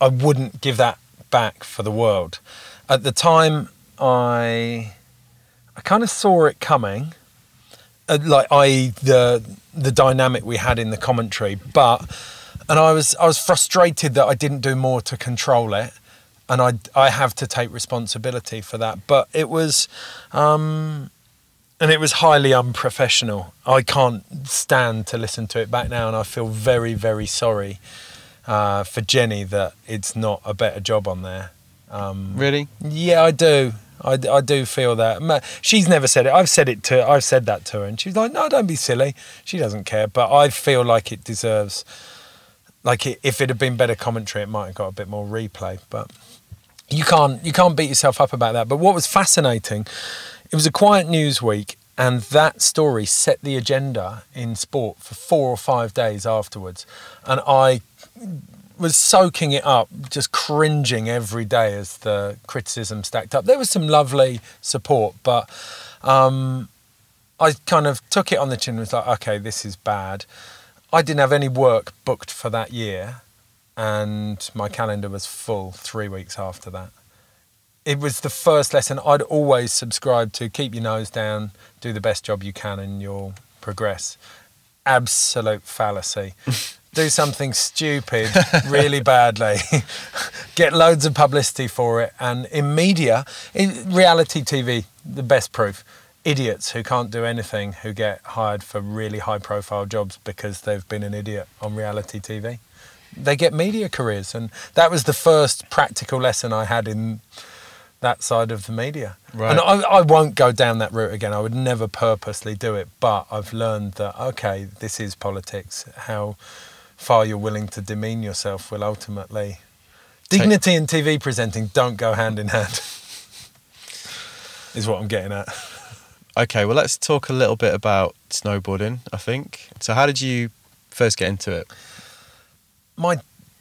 I wouldn't give that back for the world. At the time, I, I kind of saw it coming, uh, like i.e. the the dynamic we had in the commentary, but and I was I was frustrated that I didn't do more to control it, and I I have to take responsibility for that. But it was. Um, and it was highly unprofessional. I can't stand to listen to it back now, and I feel very, very sorry uh, for Jenny that it's not a better job on there. Um,
Really?
yeah, I do. I, I do feel that. She's never said it. I've said it to. I've said that to her, and she's like, "No, don't be silly." She doesn't care, but I feel like it deserves. Like it, if it had been better commentary, it might have got a bit more replay. But you can't you can't beat yourself up about that. But what was fascinating, it was a quiet news week, and that story set the agenda in sport for four or five days afterwards, and I was soaking it up, just cringing every day as the criticism stacked up. There was some lovely support, but um, I kind of took it on the chin and was like, okay, this is bad. I didn't have any work booked for that year, and my calendar was full three weeks after that. It was the first lesson I'd always subscribed to keep your nose down, do the best job you can, and you'll progress. Absolute fallacy. *laughs* do something stupid really badly, *laughs* get loads of publicity for it, and in media, in reality TV, the best proof. Idiots who can't do anything who get hired for really high profile jobs because they've been an idiot on reality TV. They get media careers, and that was the first practical lesson I had in that side of the media.
Right.
And I, I won't go down that route again. I would never purposely do it, but I've learned that okay, this is politics. How far you're willing to demean yourself will ultimately. Dignity and TV presenting don't go hand in hand. *laughs* is what I'm getting at.
Okay, well, let's talk a little bit about snowboarding. I think. So, how did you first get into it?
My,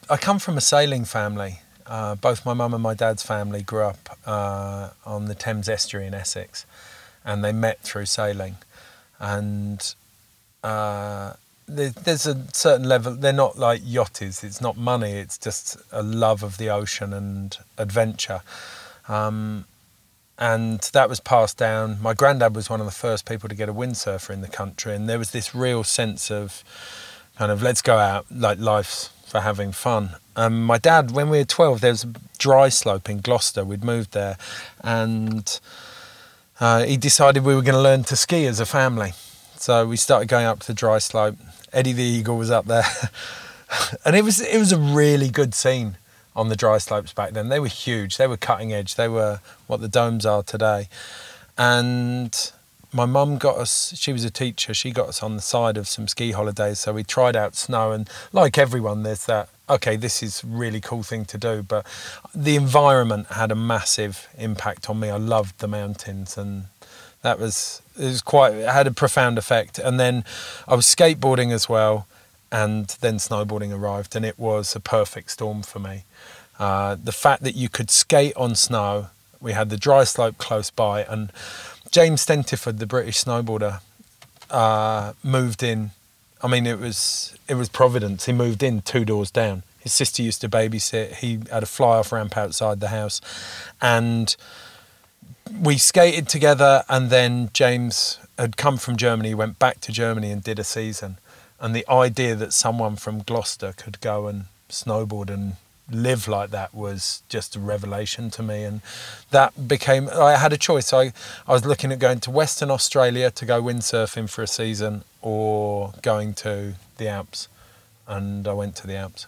I come from a sailing family. Uh, both my mum and my dad's family grew up uh, on the Thames estuary in Essex, and they met through sailing. And uh, there, there's a certain level. They're not like yachties. It's not money. It's just a love of the ocean and adventure. Um, and that was passed down. My granddad was one of the first people to get a windsurfer in the country, and there was this real sense of kind of let's go out, like life's for having fun. Um, my dad, when we were 12, there was a dry slope in Gloucester. We'd moved there, and uh, he decided we were going to learn to ski as a family. So we started going up to the dry slope. Eddie the Eagle was up there, *laughs* and it was it was a really good scene on the dry slopes back then. They were huge. They were cutting edge. They were what the domes are today. And my mum got us, she was a teacher, she got us on the side of some ski holidays. So we tried out snow. And like everyone, there's that, okay, this is really cool thing to do. But the environment had a massive impact on me. I loved the mountains and that was, it was quite, it had a profound effect. And then I was skateboarding as well. And then snowboarding arrived, and it was a perfect storm for me. Uh, the fact that you could skate on snow, we had the dry slope close by, and James Stentiford, the British snowboarder, uh, moved in. I mean, it was it was Providence. He moved in two doors down. His sister used to babysit. He had a fly-off ramp outside the house, and we skated together. And then James had come from Germany, went back to Germany, and did a season. And the idea that someone from Gloucester could go and snowboard and live like that was just a revelation to me and that became I had a choice. I I was looking at going to Western Australia to go windsurfing for a season or going to the Alps and I went to the Alps.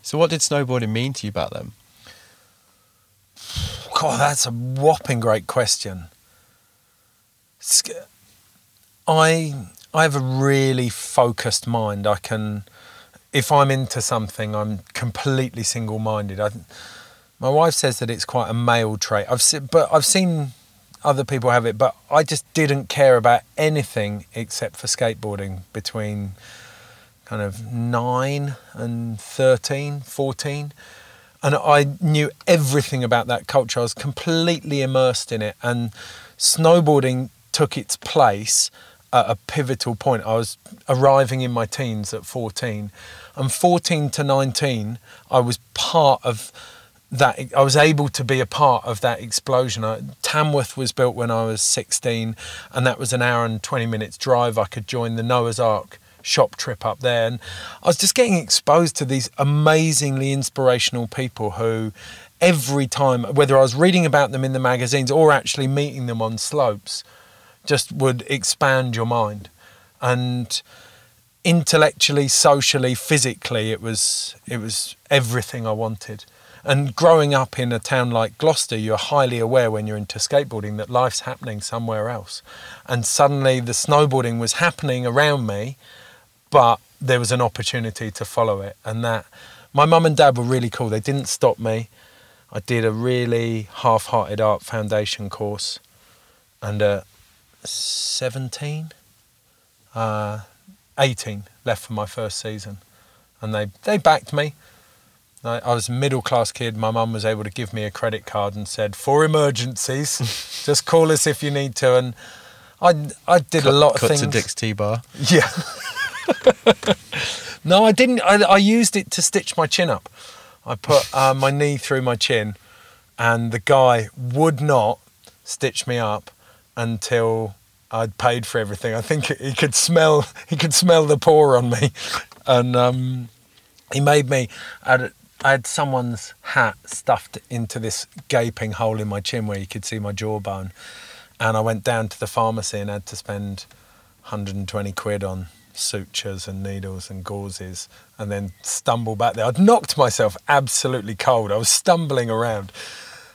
So, what did snowboarding mean to you back then?
God that's a whopping great question. I I have a really focused mind I can if I'm into something, I'm completely single-minded. I, my wife says that it's quite a male trait. I've se- but I've seen other people have it, but I just didn't care about anything except for skateboarding between kind of 9 and 13, 14. And I knew everything about that culture. I was completely immersed in it and snowboarding took its place at a pivotal point. I was arriving in my teens at 14. And 14 to 19, I was part of that. I was able to be a part of that explosion. I, Tamworth was built when I was 16, and that was an hour and 20 minutes drive. I could join the Noah's Ark shop trip up there. And I was just getting exposed to these amazingly inspirational people who every time, whether I was reading about them in the magazines or actually meeting them on slopes, just would expand your mind. And intellectually, socially, physically, it was it was everything I wanted. And growing up in a town like Gloucester, you're highly aware when you're into skateboarding that life's happening somewhere else. And suddenly the snowboarding was happening around me, but there was an opportunity to follow it. And that my mum and dad were really cool. They didn't stop me. I did a really half hearted art foundation course. And uh, 17, uh, 18 left for my first season. And they, they backed me. I, I was a middle class kid. My mum was able to give me a credit card and said, for emergencies, *laughs* just call us if you need to. And I, I did
cut,
a lot of
cut
things.
to Dick's Tea Bar. *laughs*
Yeah. *laughs* no, I didn't. I, I used it to stitch my chin up. I put uh, my knee through my chin, and the guy would not stitch me up until I'd paid for everything. I think he could smell he could smell the pour on me, and um, he made me. I had, I had someone's hat stuffed into this gaping hole in my chin where you could see my jawbone, and I went down to the pharmacy and had to spend 120 quid on sutures and needles and gauzes and then stumble back there. I'd knocked myself absolutely cold. I was stumbling around.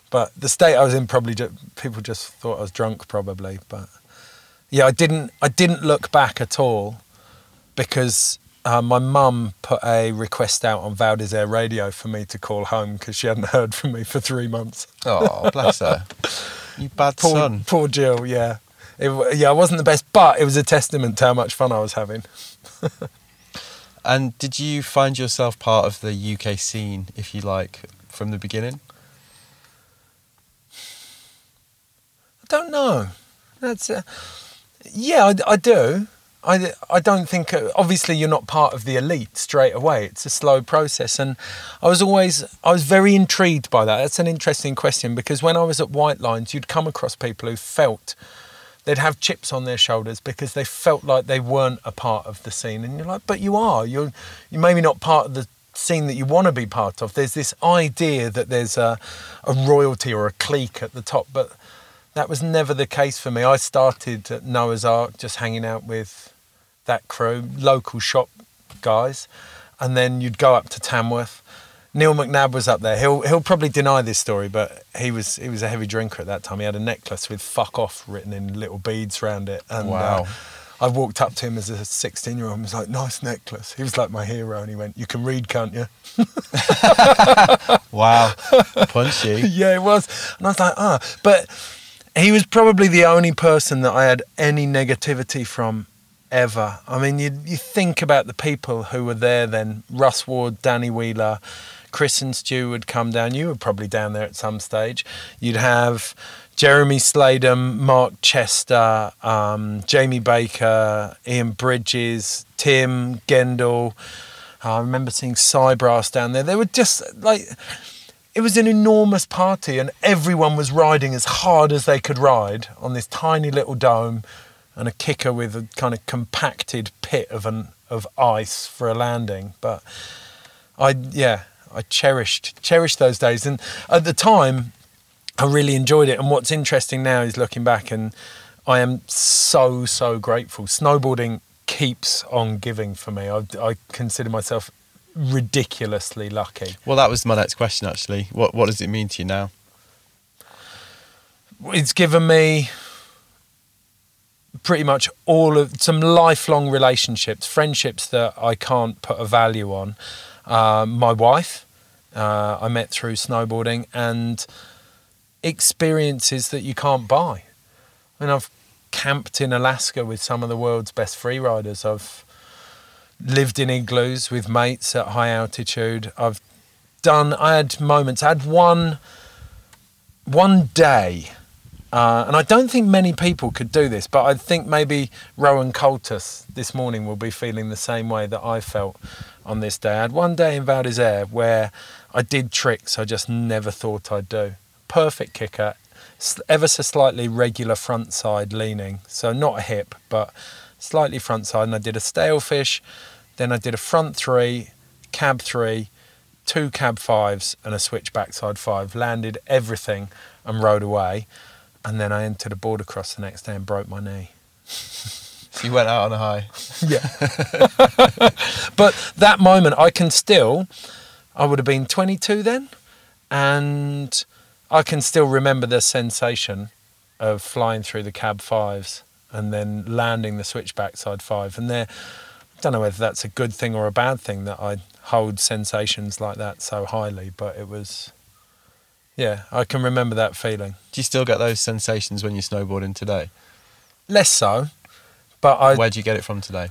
But the state I was in probably just, people just thought I was drunk probably, but yeah, I didn't I didn't look back at all because uh, my mum put a request out on Val d'Isere radio for me to call home because she hadn't *laughs* heard from me for three months.
Oh, bless her. *laughs* You bad
Poor,
son.
poor Jill, yeah. It, yeah, I wasn't the best, but it was a testament to how much fun I was having. *laughs*
And did you find yourself part of the UK scene, if you like, from the beginning?
I don't know. That's uh, yeah, I, I do. I, I don't think uh, obviously you're not part of the elite straight away. It's a slow process, and I was always I was very intrigued by that. That's an interesting question because when I was at White Lines, you'd come across people who felt they'd have chips on their shoulders because they felt like they weren't a part of the scene, and you're like, but you are. You're you maybe not part of the scene that you want to be part of. There's this idea that there's a, a royalty or a clique at the top, but that was never the case for me. I started at Noah's Ark just hanging out with that crew, local shop guys, and then you'd go up to Tamworth. Neil McNab was up there. He'll he'll probably deny this story, but he was he was a heavy drinker at that time. He had a necklace with "fuck off" written in little beads around it. And,
Wow.
Uh, I walked up to him as a 16 year old and was like, "Nice necklace." He was like my hero, and he went, "You can read, can't you?" *laughs*
Wow. Punchy. *laughs*
yeah, it was. And I was like, ah. But he was probably the only person that I had any negativity from ever. I mean, you, you think about the people who were there then Russ Ward, Danny Wheeler, Chris and Stu would come down. You were probably down there at some stage. You'd have Jeremy Sladem, Mark Chester, um, Jamie Baker, Ian Bridges, Tim Gendel. I remember seeing Cybrass down there. They were just like it was an enormous party and everyone was riding as hard as they could ride on this tiny little dome and a kicker with a kind of compacted pit of an of ice for a landing. But i yeah i cherished cherished those days. And at the time i really enjoyed it. And what's interesting now is looking back and i am so so grateful. Snowboarding keeps on giving for me. I, I consider myself ridiculously lucky
Well, that was my next question, actually. What What does it mean to you now?
it's given me pretty much all of some lifelong relationships, friendships that I can't put a value on. Uh, my wife, uh, I met through snowboarding, and experiences that you can't buy. I mean, I've camped in Alaska with some of the world's best freeriders. I've lived in igloos with mates at high altitude. I've done. I had moments. I had one one day, uh, and I don't think many people could do this, but I think maybe Rowan Coultas this morning will be feeling the same way that I felt on this day. I had one day in Val d'Isere where I did tricks I just never thought I'd do. Perfect kicker, ever so slightly regular front side leaning, so not a hip, but slightly front side. And I did a stale fish, then I did a front three, cab three, two cab fives and a switch backside five, landed everything and rode away. And then I entered a border cross the next day and broke my knee.
So *laughs* you went out on a high. *laughs*
Yeah. *laughs* but that moment, I can still, I would have been 22 then, and I can still remember the sensation of flying through the cab fives and then landing the switchback side five. And there, don't know whether that's a good thing or a bad thing that I hold sensations like that so highly, but it was, yeah, I can remember that feeling.
Do you still get those sensations when you're snowboarding today?
Less so, but I.
Where do you get it from today?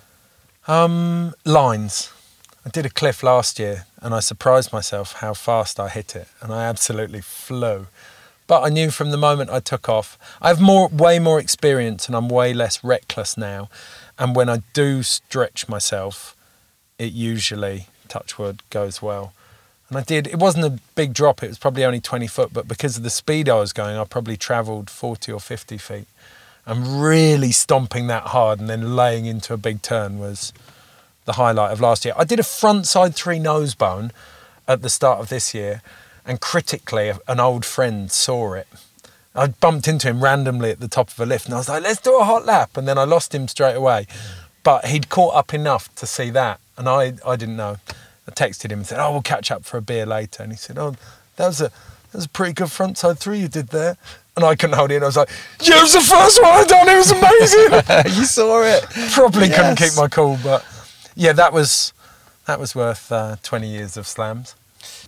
Um, lines. I did a cliff last year and I surprised myself how fast I hit it and I absolutely flew. But I knew from the moment I took off, I have more, way more experience and I'm way less reckless now. And when I do stretch myself, it usually, touch wood, goes well. And I did, it wasn't a big drop, it was probably only 20 foot, but because of the speed I was going, I probably traveled 40 or 50 feet. And really stomping that hard and then laying into a big turn was the highlight of last year. I did a front side three nose bone at the start of this year, and critically, an old friend saw it. I bumped into him randomly at the top of a lift, and I was like, "Let's do a hot lap," and then I lost him straight away. But he'd caught up enough to see that, and I, I didn't know. I texted him and said, "Oh, we'll catch up for a beer later," and he said, "Oh, that was a that was a pretty good front side three you did there." And I couldn't hold it. in. I was like, "Yeah, it was the first one I'd done. It was amazing." *laughs*
you saw it.
Probably couldn't keep my cool, but yeah, that was that was worth uh, 20 years of slams.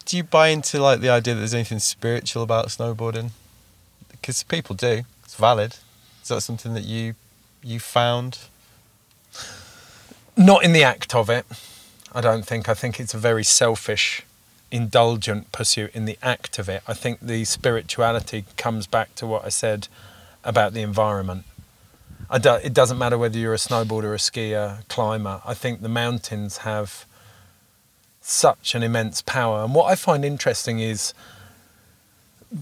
Do you buy into like the idea that there's anything spiritual about snowboarding? Because people do. It's valid. Is that something that you you found?
Not in the act of it, I don't think. I think it's a very selfish, indulgent pursuit in the act of it. I think the spirituality comes back to what I said about the environment. Do, it doesn't matter whether you're a snowboarder, a skier, climber. I think the mountains have such an immense power. And what I find interesting is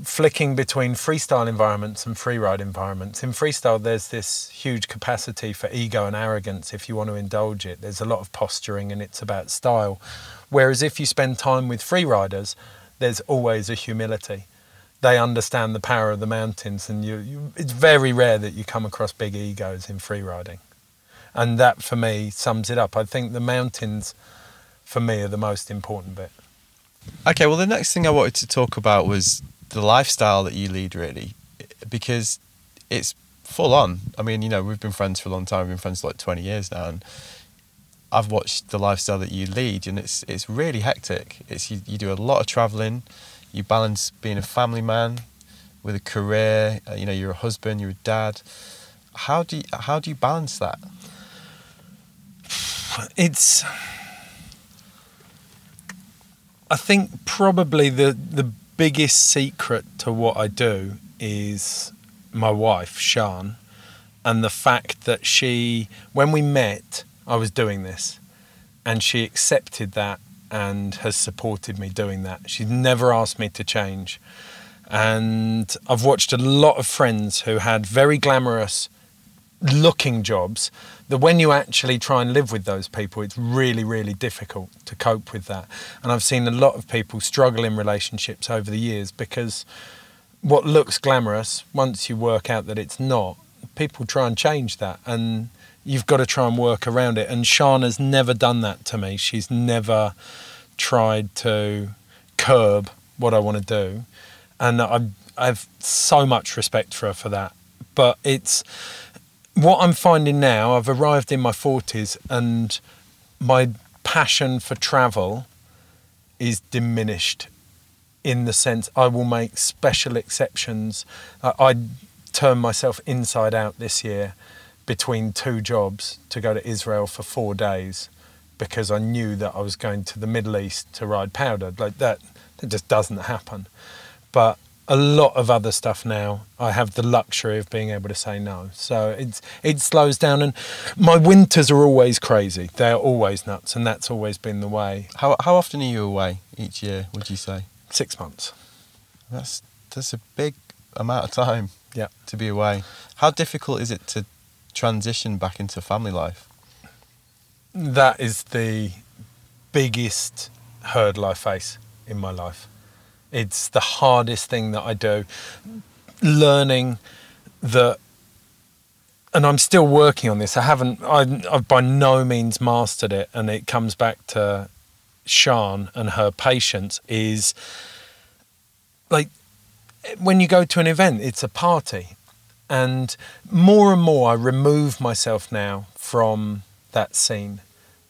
flicking between freestyle environments and freeride environments. In freestyle, there's this huge capacity for ego and arrogance if you want to indulge it. There's a lot of posturing and it's about style. Whereas if you spend time with freeriders, there's always a humility. They understand the power of the mountains, and you, you, it's very rare that you come across big egos in freeriding. And that, for me, sums it up. I think the mountains, for me, are the most important bit.
Okay, well, the next thing I wanted to talk about was the lifestyle that you lead, really, because it's full on. I mean, you know, we've been friends for a long time. We've been friends for like 20 years now, and I've watched the lifestyle that you lead, and it's it's really hectic. It's you, you do a lot of traveling. You balance being a family man with a career. Uh, you know, you're a husband, you're a dad. How do you, how do you balance that?
it's I think probably the the biggest secret to what I do is my wife Shan and the fact that she when we met I was doing this and she accepted that and has supported me doing that. She's never asked me to change. And I've watched a lot of friends who had very glamorous looking jobs that when you actually try and live with those people, it's really, really difficult to cope with that. And I've seen a lot of people struggle in relationships over the years because what looks glamorous, once you work out that it's not, people try and change that. And you've got to try and work around it. And Shana's never done that to me. She's never tried to curb what I want to do. And I, I have so much respect for her for that. But it's what I'm finding now, I've arrived in my 40s and my passion for travel is diminished in the sense I will make special exceptions. I, I turned myself inside out this year between two jobs to go to Israel for four days because I knew that I was going to the Middle East to ride powder. Like that, that just doesn't happen. But a lot of other stuff now, I have the luxury of being able to say no. So it's it slows down, and my winters are always crazy. They're always nuts, and that's always been the way.
How how often are you away each year? Would you say?
Six months.
That's that's a big amount of time.
Yeah.
To be away. How difficult is it to transition back into family life?
That is the biggest hurdle I face in my life. It's the hardest thing that I do. Learning that, and I'm still working on this. I haven't, I, I've by no means mastered it. And it comes back to Shan and her patience is like when you go to an event, it's a party. And more and more, I remove myself now from that scene,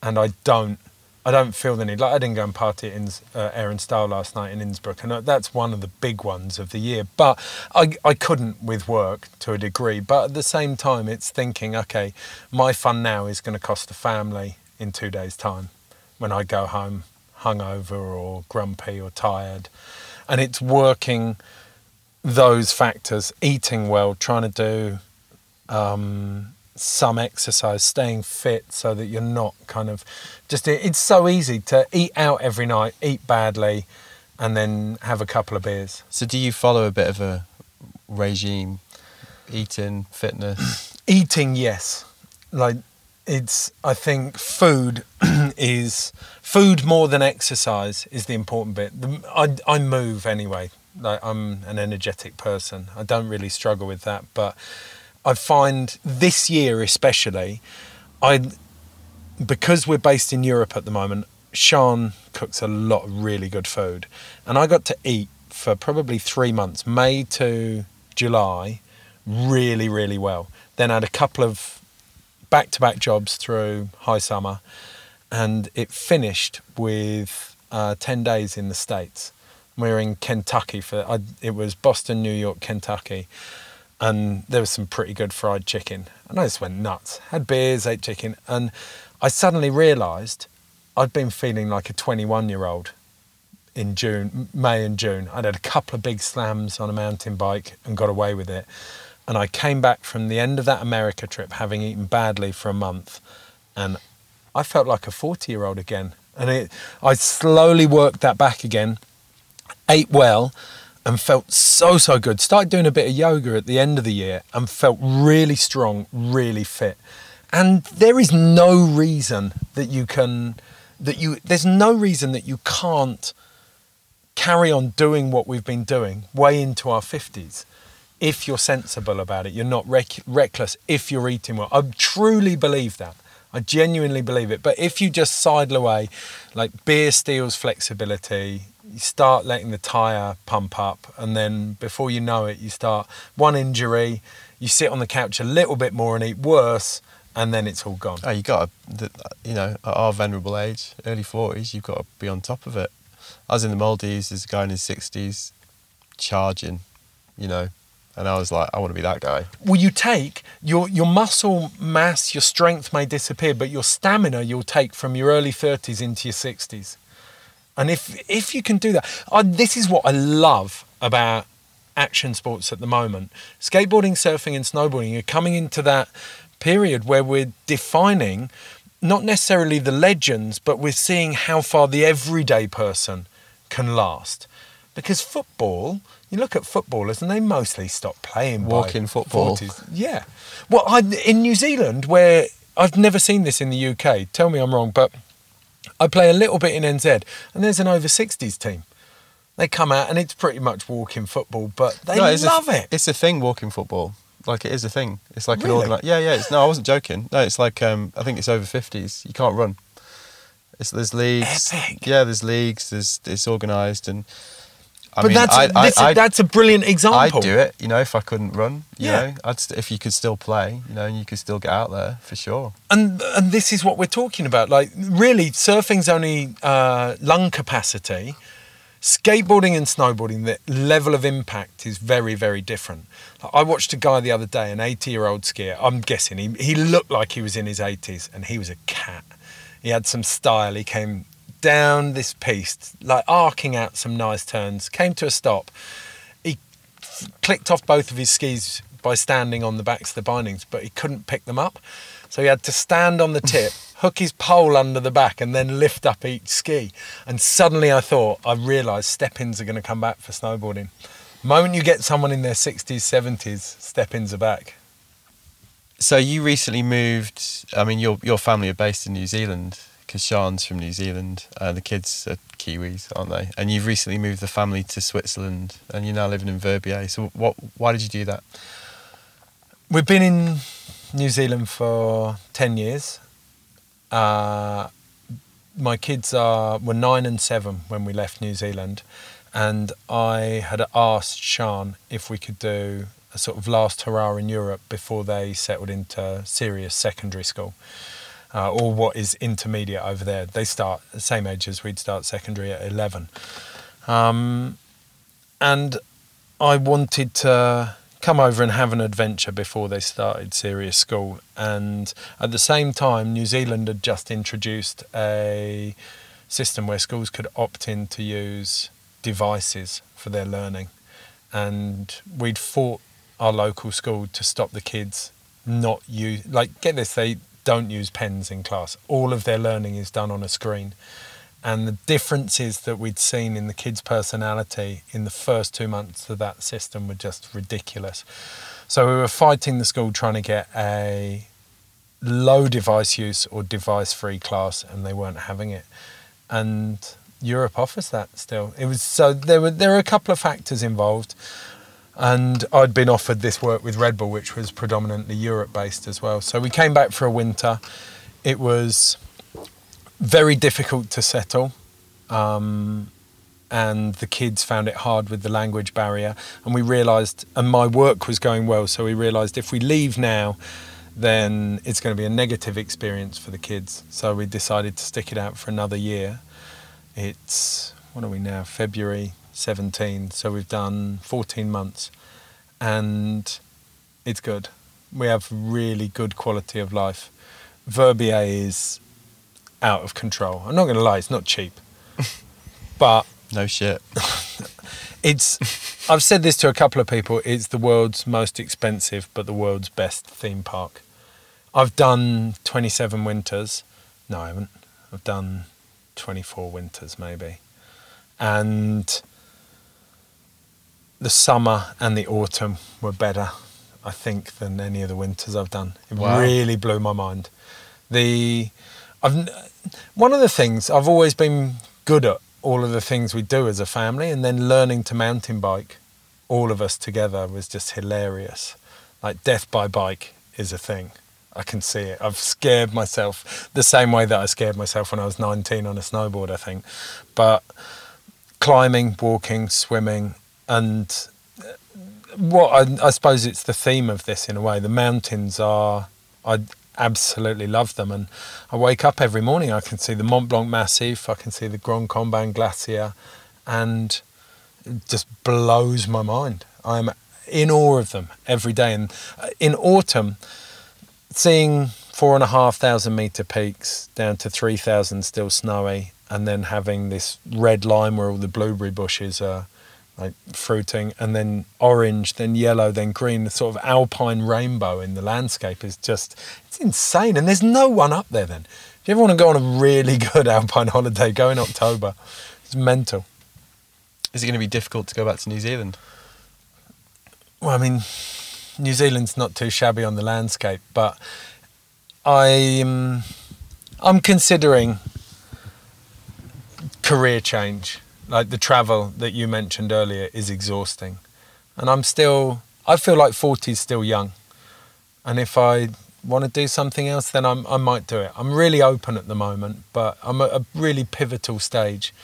and I don't, I don't feel the need. Like I didn't go and party at Inns, uh, Air and Style last night in Innsbruck, and that's one of the big ones of the year. But I, I couldn't with work to a degree. But at the same time, it's thinking, okay, my fun now is going to cost the family in two days' time when I go home hungover or grumpy or tired, and it's working those factors, eating well, trying to do um, some exercise, staying fit so that you're not kind of just. It's so easy to eat out every night, eat badly, and then have a couple of beers.
So, do you follow a bit of a regime, eating, fitness? *clears throat*
Eating, yes. Like, it's, I think food *clears throat* is, food more than exercise is the important bit. The, I, I move anyway. Like, I'm an energetic person. I don't really struggle with that. But I find this year, especially, I, because we're based in Europe at the moment, Sean cooks a lot of really good food. And I got to eat for probably three months, May to July, really, really well. Then I had a couple of back to back jobs through high summer, and it finished with uh, 10 days in the States. We were in Kentucky for I, it was Boston, New York, Kentucky, and there was some pretty good fried chicken. And I just went nuts. Had beers, ate chicken, and I suddenly realised I'd been feeling like a 21 year old in June, May and June. I'd had a couple of big slams on a mountain bike and got away with it. And I came back from the end of that America trip having eaten badly for a month, and I felt like a 40 year old again. And it, I slowly worked that back again, ate well, and felt so, so good. Started doing a bit of yoga at the end of the year and felt really strong, really fit. And there is no reason that you can that you there's no reason that you can't carry on doing what we've been doing way into our 50s if you're sensible about it you're not rec- reckless if you're eating well i truly believe that i genuinely believe it but if you just sidle away like beer steals flexibility you start letting the tire pump up and then before you know it you start one injury you sit on the couch a little bit more and eat worse and then it's all gone.
Oh, you got to, you know, at our venerable age, early forties, you've got to be on top of it. I was in the Maldives. There's a guy in his sixties, charging, you know, and I was like, I want to be that guy.
Well, you take your your muscle mass, your strength may disappear, but your stamina you'll take from your early thirties into your sixties. And if if you can do that, I, this is what I love about action sports at the moment. Skateboarding, surfing, and snowboarding are coming into that period where we're defining not necessarily the legends, but we're seeing how far the everyday person can last. Because football, you look at footballers and they mostly stop playing.
Walking football.
40s. Yeah. Well, I, in New Zealand, where I've never seen this in the UK, tell me I'm wrong, but I play a little bit in NZ and there's an over 60s team. They come out and it's pretty much walking football, but they no, love
a,
it.
It's a thing, walking football. Like it is a thing. It's like really? an organized. Yeah, yeah. It's, no, I wasn't joking. No, it's like um, I think it's over fifties. You can't run. It's there's leagues.
Epic.
Yeah, there's leagues. There's it's organised and.
I but mean, that's I, I, I, that's a brilliant example.
I'd do it, you know, if I couldn't run. You yeah. know, I'd st- if you could still play, you know, and you could still get out there for sure.
And and this is what we're talking about. Like, really, surfing's only uh, lung capacity skateboarding and snowboarding, the level of impact is very, very different. I watched a guy the other day, an 80 year old skier. I'm guessing he, he looked like he was in his 80s and he was a cat. He had some style. He came down this piste, like arcing out some nice turns, came to a stop. He clicked off both of his skis by standing on the backs of the bindings, but he couldn't pick them up. So he had to stand on the *laughs* tip hook his pole under the back and then lift up each ski. And suddenly I thought, I realised step-ins are going to come back for snowboarding. The moment you get someone in their 60s, 70s, step-ins are back.
So you recently moved, I mean, your, your family are based in New Zealand because Sean's from New Zealand. Uh, the kids are Kiwis, aren't they? And you've recently moved the family to Switzerland and you're now living in Verbier. So what, why did you do that?
We've been in New Zealand for 10 years uh, my kids are were nine and seven when we left New Zealand, and I had asked Sean if we could do a sort of last hurrah in Europe before they settled into serious secondary school. Uh, or what is intermediate over there. They start the same age as we'd start secondary at 11. Um, and I wanted to come over and have an adventure before they started serious school. And at the same time, New Zealand had just introduced a system where schools could opt in to use devices for their learning. And we'd fought our local school to stop the kids not use like get this they don't use pens in class. All of their learning is done on a screen. And the differences that we'd seen in the kids' personality in the first two months of that system were just ridiculous. So we were fighting the school trying to get a low device use or device free class, and they weren't having it. And Europe offers that still. It was so there were there were a couple of factors involved and I'd been offered this work with Red Bull, which was predominantly Europe based as well. So we came back for a winter. It was very difficult to settle, um, and the kids found it hard with the language barrier. And we realised, and my work was going well, so we realised if we leave now, then it's going to be a negative experience for the kids. So we decided to stick it out for another year. It's what are we now? February 17. So we've done 14 months and it's good. We have really good quality of life. Verbier is out of control. I'm not going to lie, it's not cheap. *laughs* but
no shit. *laughs*
it's I've said this to a couple of people, it's the world's most expensive but the world's best theme park. I've done 27 winters. No, I haven't. I've done 24 winters maybe. And the summer and the autumn were better, I think, than any of the winters I've done. It wow. really blew my mind. The I've one of the things I've always been good at all of the things we do as a family, and then learning to mountain bike, all of us together was just hilarious. Like death by bike is a thing. I can see it. I've scared myself the same way that I scared myself when I was 19 on a snowboard, I think. But climbing, walking, swimming, and what I, I, suppose it's the theme of this in a way. The mountains are, I absolutely love them, and I wake up every morning. I can see the Mont Blanc Massif, I can see the Grand Combin Glacier, and it just blows my mind. I'm in awe of them every day. And uh, in autumn, seeing four and a half thousand meter peaks down to three thousand still snowy, and then having this red line where all the blueberry bushes are like fruiting, and then orange, then yellow, then green. The sort of alpine rainbow in the landscape is just it's insane. And there's no one up there. Then, if you ever want to go on a really *laughs* good alpine holiday, go in October. It's mental.
Is it going to be difficult to go back to New Zealand?
Well, I mean, New Zealand's not too shabby on the landscape, but I'm I'm considering career change like the travel that you mentioned earlier is exhausting. And i'm still i feel like 40 is still young. And if i want to do something else then I'm, i might do it. I'm really open at the moment but i'm at a really pivotal stage.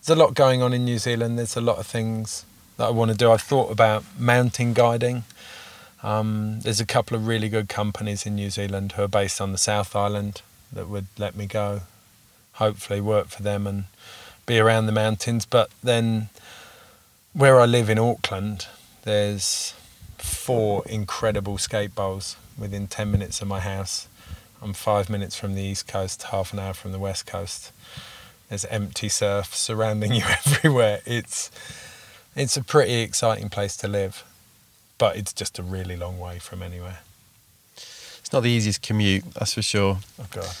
There's a lot going on in new zealand. There's a lot of things that i want to do. I've thought about mountain guiding. Um, there's a couple of really good companies in new zealand who are based on the south island that would let me go hopefully work for them and be around the mountains. But then where I live in Auckland, there's four incredible skate bowls within 10 minutes of my house. I'm five minutes from the east coast, half an hour from the west coast. There's empty surf surrounding *laughs* you everywhere. It's it's a pretty exciting place to live, but it's just a really long way from anywhere.
It's not the easiest commute, that's for sure.
Oh God.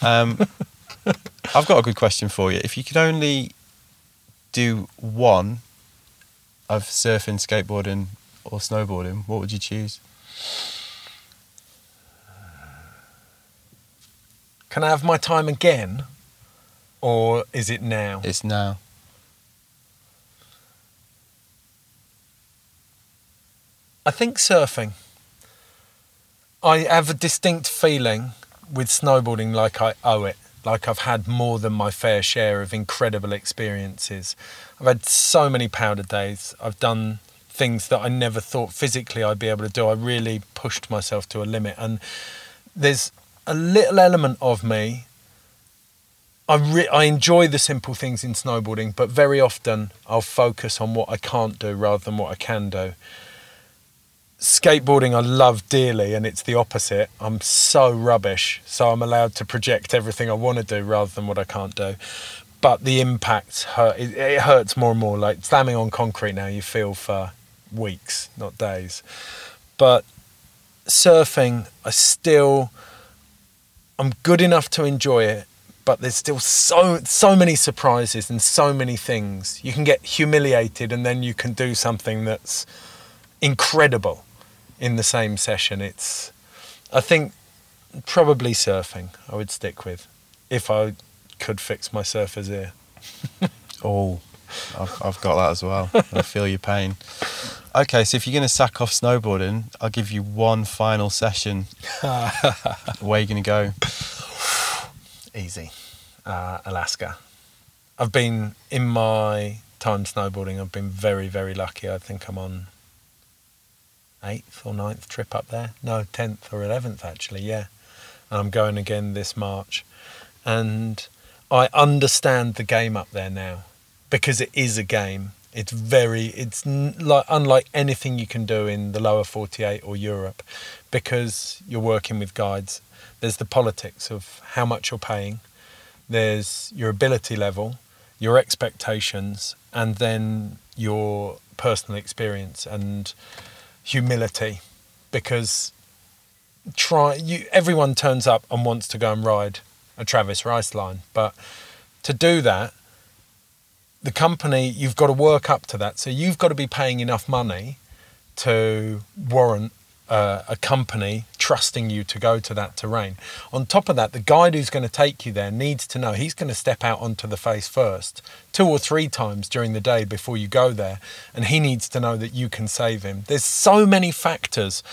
Um, *laughs* I've got a good question for you. If you could only do one of surfing, skateboarding, or snowboarding, what would you choose?
Can I have my time again? Or is it now?
It's now.
I think surfing. I have a distinct feeling with snowboarding like I owe it like I've had more than my fair share of incredible experiences. I've had so many powder days. I've done things that I never thought physically I'd be able to do. I really pushed myself to a limit. And there's a little element of me. I, re- I enjoy the simple things in snowboarding, but very often I'll focus on what I can't do rather than what I can do skateboarding I love dearly and it's the opposite. I'm so rubbish, so I'm allowed to project everything I want to do rather than what I can't do. But the impact hurt, it, it hurts more and more. Like slamming on concrete now, you feel for weeks, not days. But surfing, I still, I'm good enough to enjoy it, but there's still so so many surprises and so many things. You can get humiliated, and then you can do something that's incredible in the same session. It's, I think, probably surfing. I would stick with if I could fix my surfer's ear. *laughs*
oh, I've, I've got that as well. I feel your pain. Okay, so if you're going to sack off snowboarding, I'll give you one final session. *laughs* Where are you going to go?
Easy. Uh, Alaska. I've been in my time snowboarding, I've been very, very lucky. I think I'm on eighth or ninth trip up there. No, tenth or eleventh actually, yeah. And I'm going again this March. And I understand the game up there now because it is a game. It's very, it's like unlike anything you can do in the lower 48 or Europe because you're working with guides. There's the politics of how much you're paying, there's your ability level, your expectations, and then your personal experience and humility because try you everyone turns up and wants to go and ride a Travis Rice line. But to do that the company you've got to work up to that. So you've got to be paying enough money to warrant uh, a company trusting you to go to that terrain. On top of that, the guide who's going to take you there needs to know he's going to step out onto the face first, two or three times during the day before you go there, and he needs to know that you can save him. There's so many factors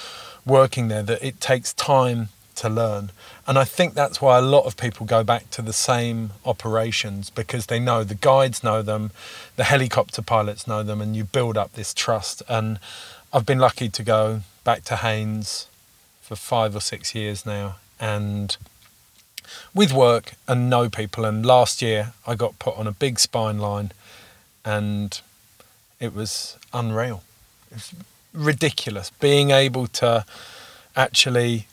working there that it takes time to learn. And I think that's why a lot of people go back to the same operations because they know the guides know them, the helicopter pilots know them, and you build up this trust. And I've been lucky to go back to Haines for five or six years now, and with work and know people. And last year I got put on a big spine line, and it was unreal. It was ridiculous being able to actually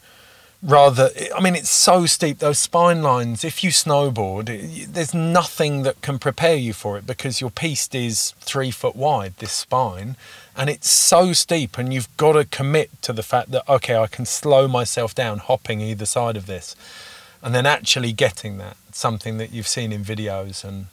rather i mean it's so steep those spine lines if you snowboard there's nothing that can prepare you for it because your piece is three foot wide this spine and it's so steep and you've got to commit to the fact that okay i can slow myself down hopping either side of this and then actually getting that something that you've seen in videos and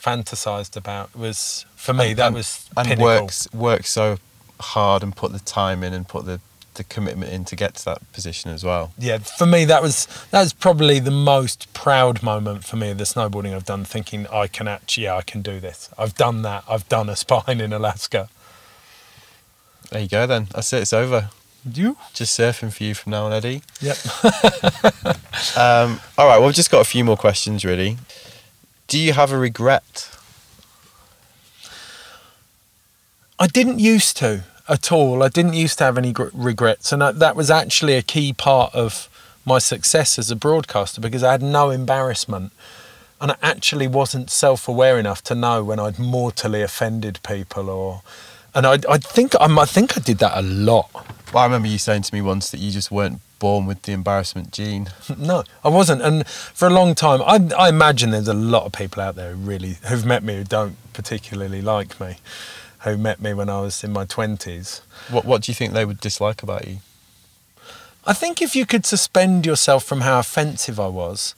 fantasized about was for me
and,
that was
and
pinnacle.
works works so hard and put the time in and put the the commitment in to get to that position as well.
Yeah, for me that was that was probably the most proud moment for me of the snowboarding I've done. Thinking I can actually, yeah, I can do this. I've done that. I've done a *laughs* spine in Alaska.
There you go. Then that's it. It's over.
You
just surfing for you from now on, Eddie.
Yep. *laughs*
um, all right. Well, we've just got a few more questions, really. Do you have a regret?
I didn't used to at all. I didn't used to have any regrets, and that was actually a key part of my success as a broadcaster because I had no embarrassment, and I actually wasn't self-aware enough to know when I'd mortally offended people, or, and I, I think I, I think I did that a lot.
Well, I remember you saying to me once that you just weren't born with the embarrassment gene. *laughs*
no, I wasn't, and for a long time, I, I imagine there's a lot of people out there who really who've met me who don't particularly like me who met me when I was in my 20s.
What, what do you think they would dislike about you?
I think if you could suspend yourself from how offensive I was,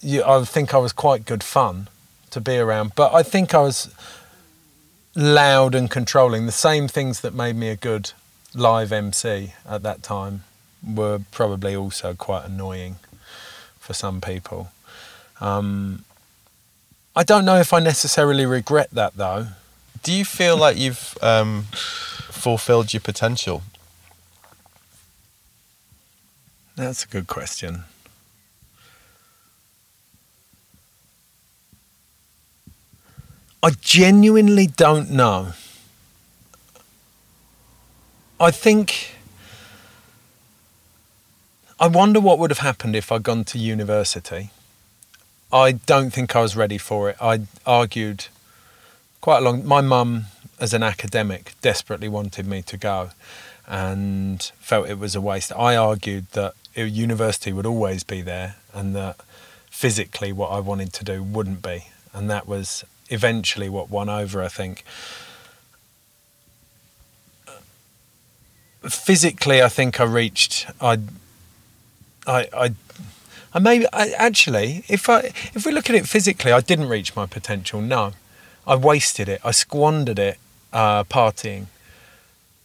you, I think I was quite good fun to be around. But I think I was loud and controlling. The same things that made me a good live MC at that time were probably also quite annoying for some people. Um, I don't know if I necessarily regret that though,
do you feel like you've um, fulfilled your potential?
That's a good question. I genuinely don't know. I think. I wonder what would have happened if I'd gone to university. I don't think I was ready for it. I argued quite a long. My mum, as an academic, desperately wanted me to go, and felt it was a waste. I argued that university would always be there, and that physically what I wanted to do wouldn't be, and that was eventually what won over. I think. physically, I think I reached. I, I, I, I maybe I, actually, if I if we look at it physically, I didn't reach my potential. No, I wasted it. I squandered it uh, partying,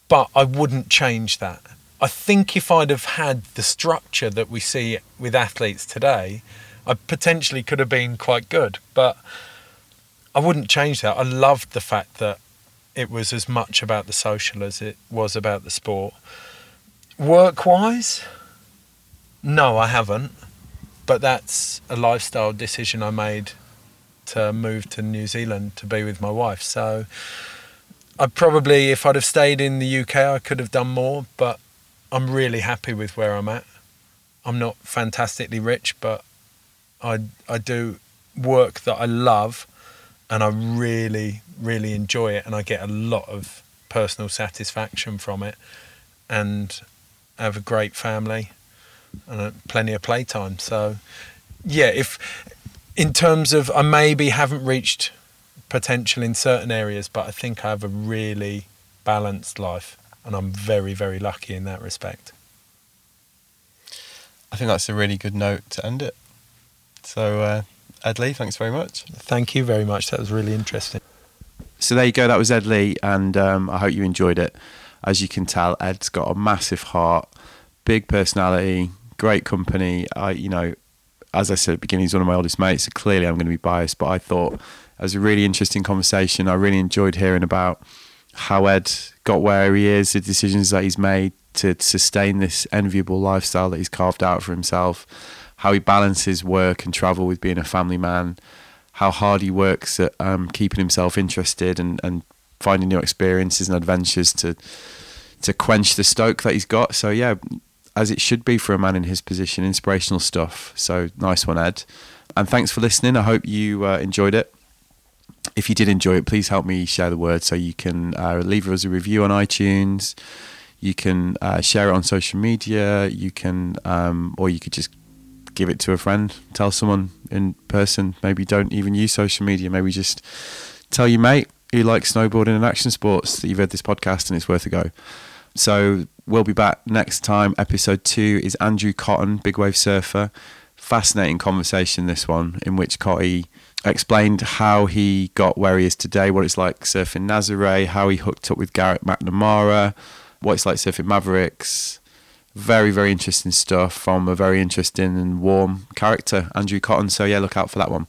but I wouldn't change that. I think if I'd have had the structure that we see with athletes today, I potentially could have been quite good. But I wouldn't change that. I loved the fact that it was as much about the social as it was about the sport. Work wise, no, I haven't. But that's a lifestyle decision I made to move to New Zealand to be with my wife. So I probably, if I'd have stayed in the UK, I could have done more. But I'm really happy with where I'm at. I'm not fantastically rich, but I I do work that I love, and I really really enjoy it, and I get a lot of personal satisfaction from it, and I have a great family, and plenty of playtime. So, yeah, if in terms of I maybe haven't reached potential in certain areas, but I think I have a really balanced life, and I'm very very lucky in that respect.
I think that's a really good note to end it. So, uh, Ed Lee, thanks very much.
Thank you very much. That was really interesting.
So there you go. That was Ed Lee, and um, I hope you enjoyed it. As you can tell, Ed's got a massive heart, big personality, great company. I, you know, as I said at the beginning, he's one of my oldest mates. So clearly, I'm going to be biased, but I thought it was a really interesting conversation. I really enjoyed hearing about how Ed got where he is, the decisions that he's made to sustain this enviable lifestyle that he's carved out for himself how he balances work and travel with being a family man, how hard he works at um, keeping himself interested and, and finding new experiences and adventures to to quench the stoke that he's got. So yeah, as it should be for a man in his position, inspirational stuff. So nice one, Ed. And thanks for listening. I hope you uh, enjoyed it. If you did enjoy it, please help me share the word so you can uh, leave us a review on iTunes. You can uh, share it on social media. You can, um, or you could just give it to a friend, tell someone in person. Maybe don't even use social media. Maybe just tell your mate who likes snowboarding and action sports that you've heard this podcast and it's worth a go. So we'll be back next time. Episode two is Andrew Cotton, big wave surfer. Fascinating conversation, this one, in which Cotty explained how he got where he is today, what it's like surfing Nazare, how he hooked up with Garrett McNamara, what it's like surfing Mavericks, very, very interesting stuff from a very interesting and warm character, Andrew Cotton. So, yeah, look out for that one.